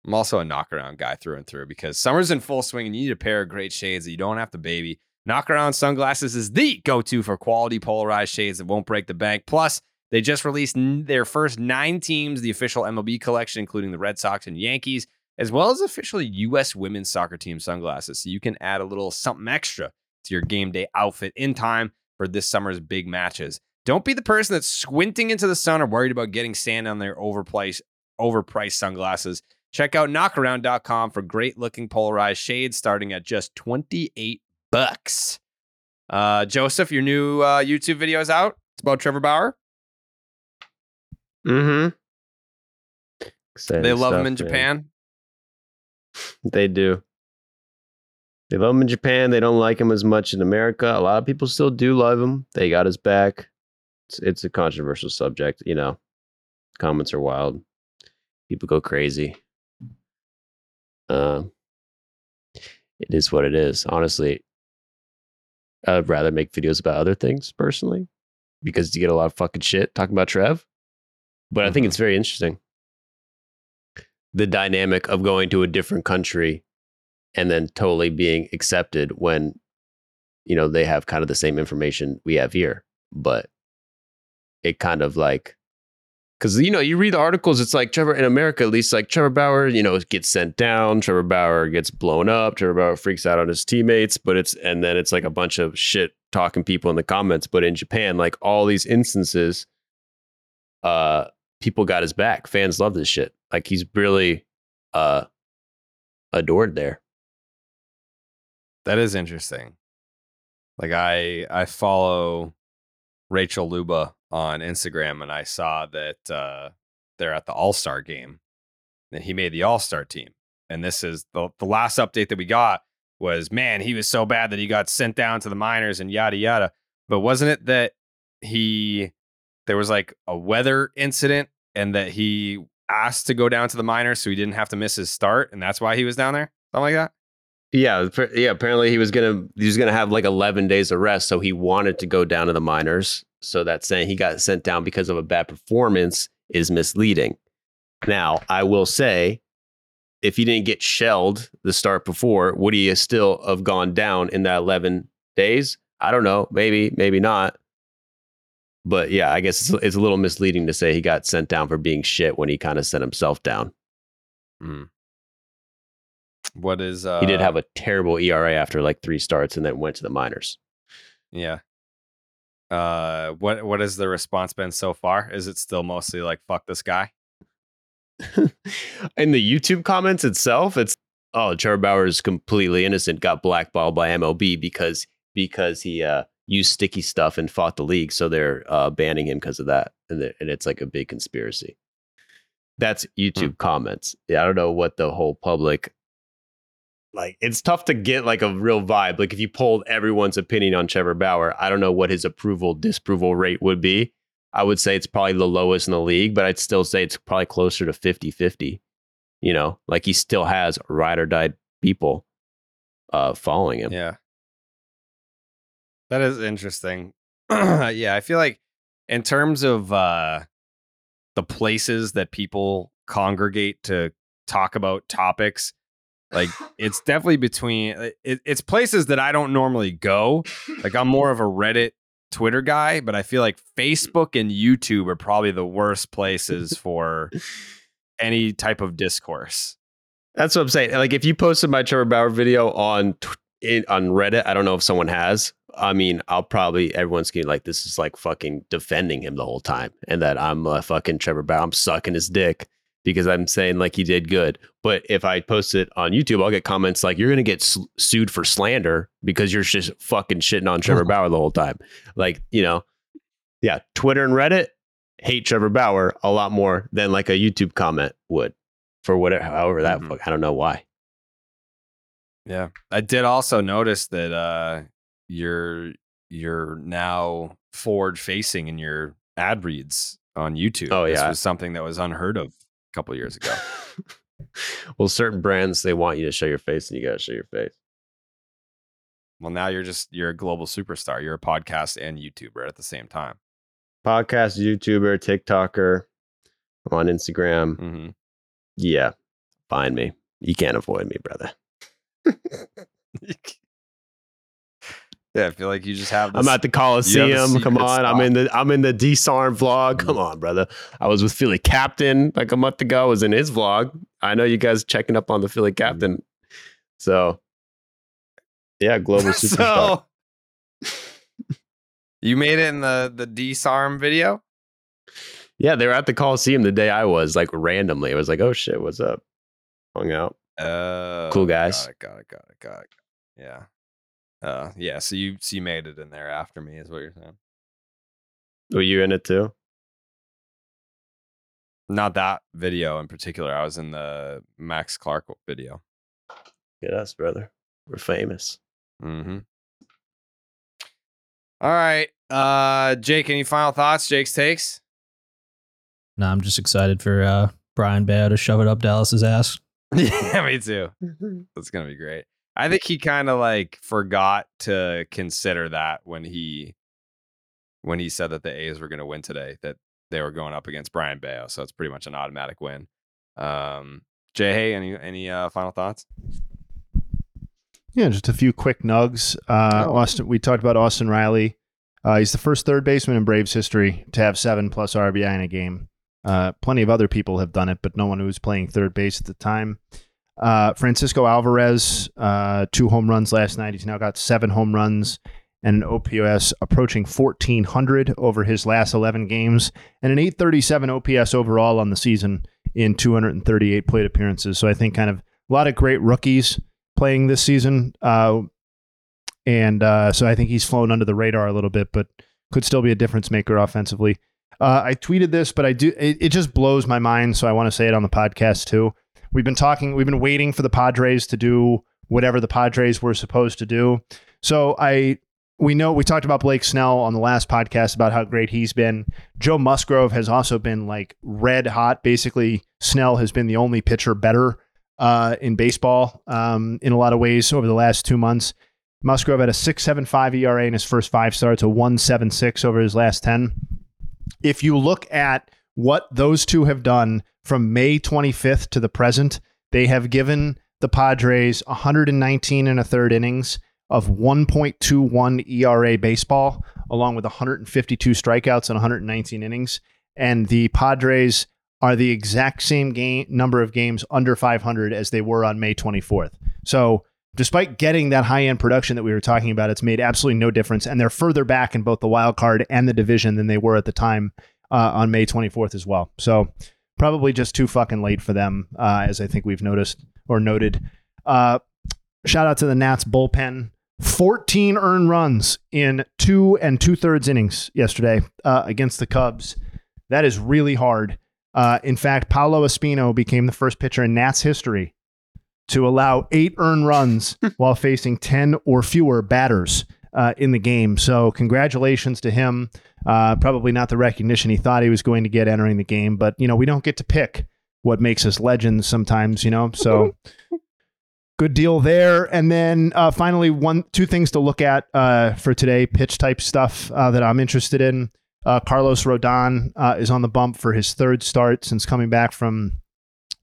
I'm also a knockaround guy through and through because summer's in full swing and you need a pair of great shades that you don't have to baby. Knockaround sunglasses is the go-to for quality polarized shades that won't break the bank. Plus, they just released their first nine teams, the official MLB collection, including the Red Sox and Yankees, as well as official U.S. women's soccer team sunglasses. So you can add a little something extra to your game day outfit in time for this summer's big matches. Don't be the person that's squinting into the sun or worried about getting sand on their overpriced, overpriced sunglasses. Check out knockaround.com for great looking polarized shades starting at just 28 bucks. Uh, Joseph, your new uh, YouTube video is out. It's about Trevor Bauer. Mm-hmm. They love him stuff, in man. Japan. They do. They love him in Japan. They don't like him as much in America. A lot of people still do love him. They got his back. It's, it's a controversial subject. You know, comments are wild. People go crazy. Um, it is what it is. Honestly, I'd rather make videos about other things personally because you get a lot of fucking shit talking about Trev. But I think it's very interesting the dynamic of going to a different country and then totally being accepted when you know they have kind of the same information we have here but it kind of like because you know you read the articles it's like trevor in america at least like trevor bauer you know gets sent down trevor bauer gets blown up trevor bauer freaks out on his teammates but it's and then it's like a bunch of shit talking people in the comments but in japan like all these instances uh people got his back fans love this shit like he's really uh adored there That is interesting. Like I I follow Rachel Luba on Instagram and I saw that uh they're at the All-Star game and he made the All Star team. And this is the the last update that we got was man, he was so bad that he got sent down to the minors and yada yada. But wasn't it that he there was like a weather incident and that he asked to go down to the minors so he didn't have to miss his start, and that's why he was down there? Something like that. Yeah, yeah. Apparently, he was gonna he was gonna have like eleven days of rest, so he wanted to go down to the minors. So that saying he got sent down because of a bad performance is misleading. Now, I will say, if he didn't get shelled the start before, would he still have gone down in that eleven days? I don't know. Maybe, maybe not. But yeah, I guess it's, it's a little misleading to say he got sent down for being shit when he kind of sent himself down. Mm. What is uh he did have a terrible ERA after like three starts and then went to the minors. Yeah. Uh what what has the response been so far? Is it still mostly like fuck this guy? In the YouTube comments itself, it's oh Trevor Bauer is completely innocent, got blackballed by MLB because because he uh used sticky stuff and fought the league, so they're uh banning him because of that, and and it's like a big conspiracy. That's YouTube comments. Yeah, I don't know what the whole public like. It's tough to get like a real vibe. Like if you polled everyone's opinion on Trevor Bauer, I don't know what his approval disapproval rate would be. I would say it's probably the lowest in the league, but I'd still say it's probably closer to 50 50. You know, like he still has ride or die people uh, following him. Yeah. That is interesting. yeah, I feel like in terms of uh the places that people congregate to talk about topics, like it's definitely between uh, it, it's places that I don't normally go. Like I'm more of a Reddit, Twitter guy, but I feel like Facebook and YouTube are probably the worst places for any type of discourse. That's what I'm saying. Like if you posted my Trevor Bauer video on in, on Reddit, I don't know if someone has. I mean, I'll probably everyone's gonna be like this is like fucking defending him the whole time, and that I'm a fucking Trevor Bauer. I'm sucking his dick because I'm saying like he did good. But if I post it on YouTube, I'll get comments like you're gonna get s- sued for slander because you're just fucking shitting on Trevor Bauer the whole time. Like you know, yeah, Twitter and Reddit hate Trevor Bauer a lot more than like a YouTube comment would for whatever, however that fuck. I don't know why. Yeah. I did also notice that uh you're you're now forward facing in your ad reads on YouTube. Oh, This yeah. was something that was unheard of couple years ago. Well, certain brands they want you to show your face, and you gotta show your face. well, now you're just you're a global superstar. You're a podcast and YouTuber at the same time. Podcast, YouTuber, TikToker, I'm on Instagram. Mm-hmm. Yeah, find me. You can't avoid me, brother. Yeah, I feel like you just have. This, I'm at the you have a Coliseum. Come secret on, I'm in the I'm in the Disarm vlog. Come on, brother. I was with Philly Captain like a month ago. I was in his vlog. I know you guys checking up on the Philly Captain. So, yeah, global superstar. so you made it in the the disarm video. yeah, they were at the Coliseum the day I was like randomly. I was like, oh shit, what's up? Hung out. Uh, Cool guys. Got it. Got it. Got it. Got it. Yeah. Uh, yeah. So you so you made it in there after me, is what you're saying? Were you in it too? Not that video in particular. I was in the Max Clark video. Get us, brother. We're famous. Mm-hmm. All right. Uh, Jake, any final thoughts? Jake's takes. No, I'm just excited for uh, Bryan Bello to shove it up Dallas's ass. yeah, me too. That's gonna be great. I think he kind of like forgot to consider that when he when he said that the A's were gonna win today, that they were going up against Bryan Bello. So it's pretty much an automatic win. Um Jay, hey, any any uh, final thoughts? Yeah, just a few quick nugs. Uh, Austin, we talked about Austin Riley. Uh, he's the first third baseman in Braves history to have seven plus RBI in a game. Uh, plenty of other people have done it, but no one who was playing third base at the time. Uh, Francisco Alvarez, uh, two home runs last night. He's now got seven home runs and an OPS approaching 1,400 over his last 11 games, and an 837 OPS overall on the season in 238 plate appearances. So I think kind of a lot of great rookies playing this season. Uh, and uh, so I think he's flown under the radar a little bit, but could still be a difference maker offensively. Uh, I tweeted this, but I do it, it just blows my mind, so I want to say it on the podcast too. We've been talking, we've been waiting for the Padres to do whatever the Padres were supposed to do. So I we know we talked about Blake Snell on the last podcast about how great he's been. Joe Musgrove has also been like red hot. Basically, Snell has been the only pitcher better uh, in baseball um, in a lot of ways over the last two months. Musgrove had a 6.75 ERA in his first five starts, a 1.76 over his last 10. If you look at what those two have done from May 25th to the present, they have given the Padres 119 and a third innings of 1.21 ERA baseball, along with 152 strikeouts and 119 innings. And the Padres are the exact same game number of games under 500 as they were on May 24th. So, despite getting that high end production that we were talking about, it's made absolutely no difference. And they're further back in both the wild card and the division than they were at the time uh, on May 24th as well. So, probably just too fucking late for them, uh, as I think we've noticed or noted. Uh, shout out to the Nats bullpen. 14 earned runs in two and two thirds innings yesterday uh, against the Cubs. That is really hard. Uh, in fact, Paolo Espino became the first pitcher in Nats history to allow eight earned runs while facing 10 or fewer batters uh, in the game. So, congratulations to him. Uh, probably not the recognition he thought he was going to get entering the game, but, you know, we don't get to pick what makes us legends sometimes, you know? So, good deal there. And then uh, finally, one, two things to look at uh, for today pitch type stuff uh, that I'm interested in. Uh, Carlos Rodon uh, is on the bump for his third start since coming back from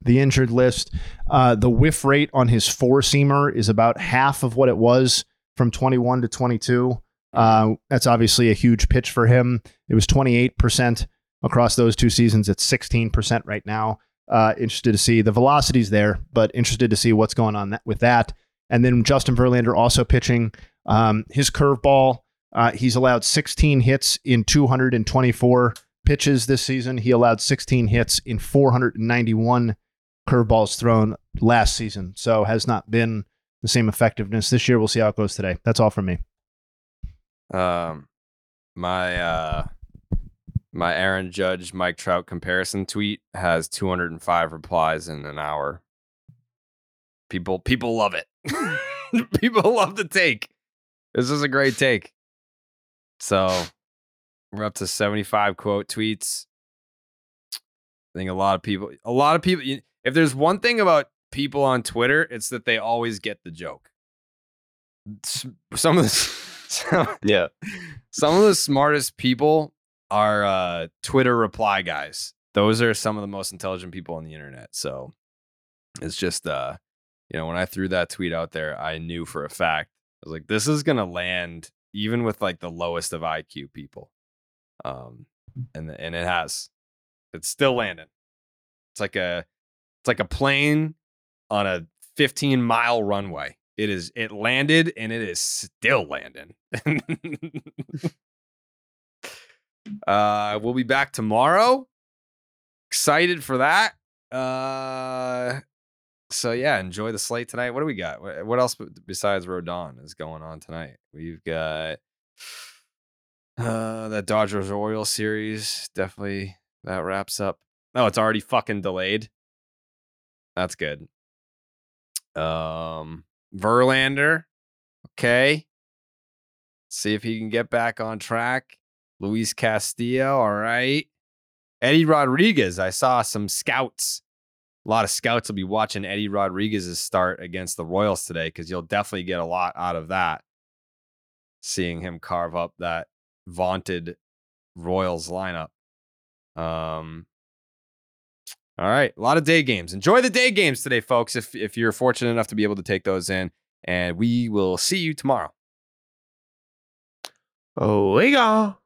the injured list. Uh, the whiff rate on his four seamer is about half of what it was from 21 to 22. Uh, that's obviously a huge pitch for him. It was 28% across those two seasons. It's 16% right now. Uh, interested to see the velocities there, but interested to see what's going on that, with that. And then Justin Verlander also pitching um, his curveball. Uh, he's allowed 16 hits in 224 pitches this season. He allowed 16 hits in 491 curveballs thrown last season. So has not been the same effectiveness this year. We'll see how it goes today. That's all from me. Um, my uh, my Aaron Judge Mike Trout comparison tweet has 205 replies in an hour. People people love it. people love the take. This is a great take. So we're up to 75 quote tweets. I think a lot of people, a lot of people, if there's one thing about people on Twitter, it's that they always get the joke. Some of the, some, yeah, some of the smartest people are uh, Twitter reply guys. Those are some of the most intelligent people on the internet. So it's just, uh, you know, when I threw that tweet out there, I knew for a fact I was like, this is gonna land even with like the lowest of IQ people. Um, and and it has, it's still landing. It's like a, it's like a plane on a 15 mile runway. It is. It landed and it is still landing. uh, we'll be back tomorrow. Excited for that. Uh, so yeah, enjoy the slate tonight. What do we got? What, else besides Rodon is going on tonight? We've got uh that Dodgers Orioles series. Definitely that wraps up. Oh, it's already fucking delayed. That's good. Um Verlander. Okay. See if he can get back on track. Luis Castillo, all right. Eddie Rodriguez. I saw some scouts a lot of scouts will be watching Eddie Rodriguez's start against the Royals today because you'll definitely get a lot out of that. Seeing him carve up that vaunted Royals lineup. Um, all right, a lot of day games. Enjoy the day games today, folks. If if you're fortunate enough to be able to take those in, and we will see you tomorrow. Oh, we go.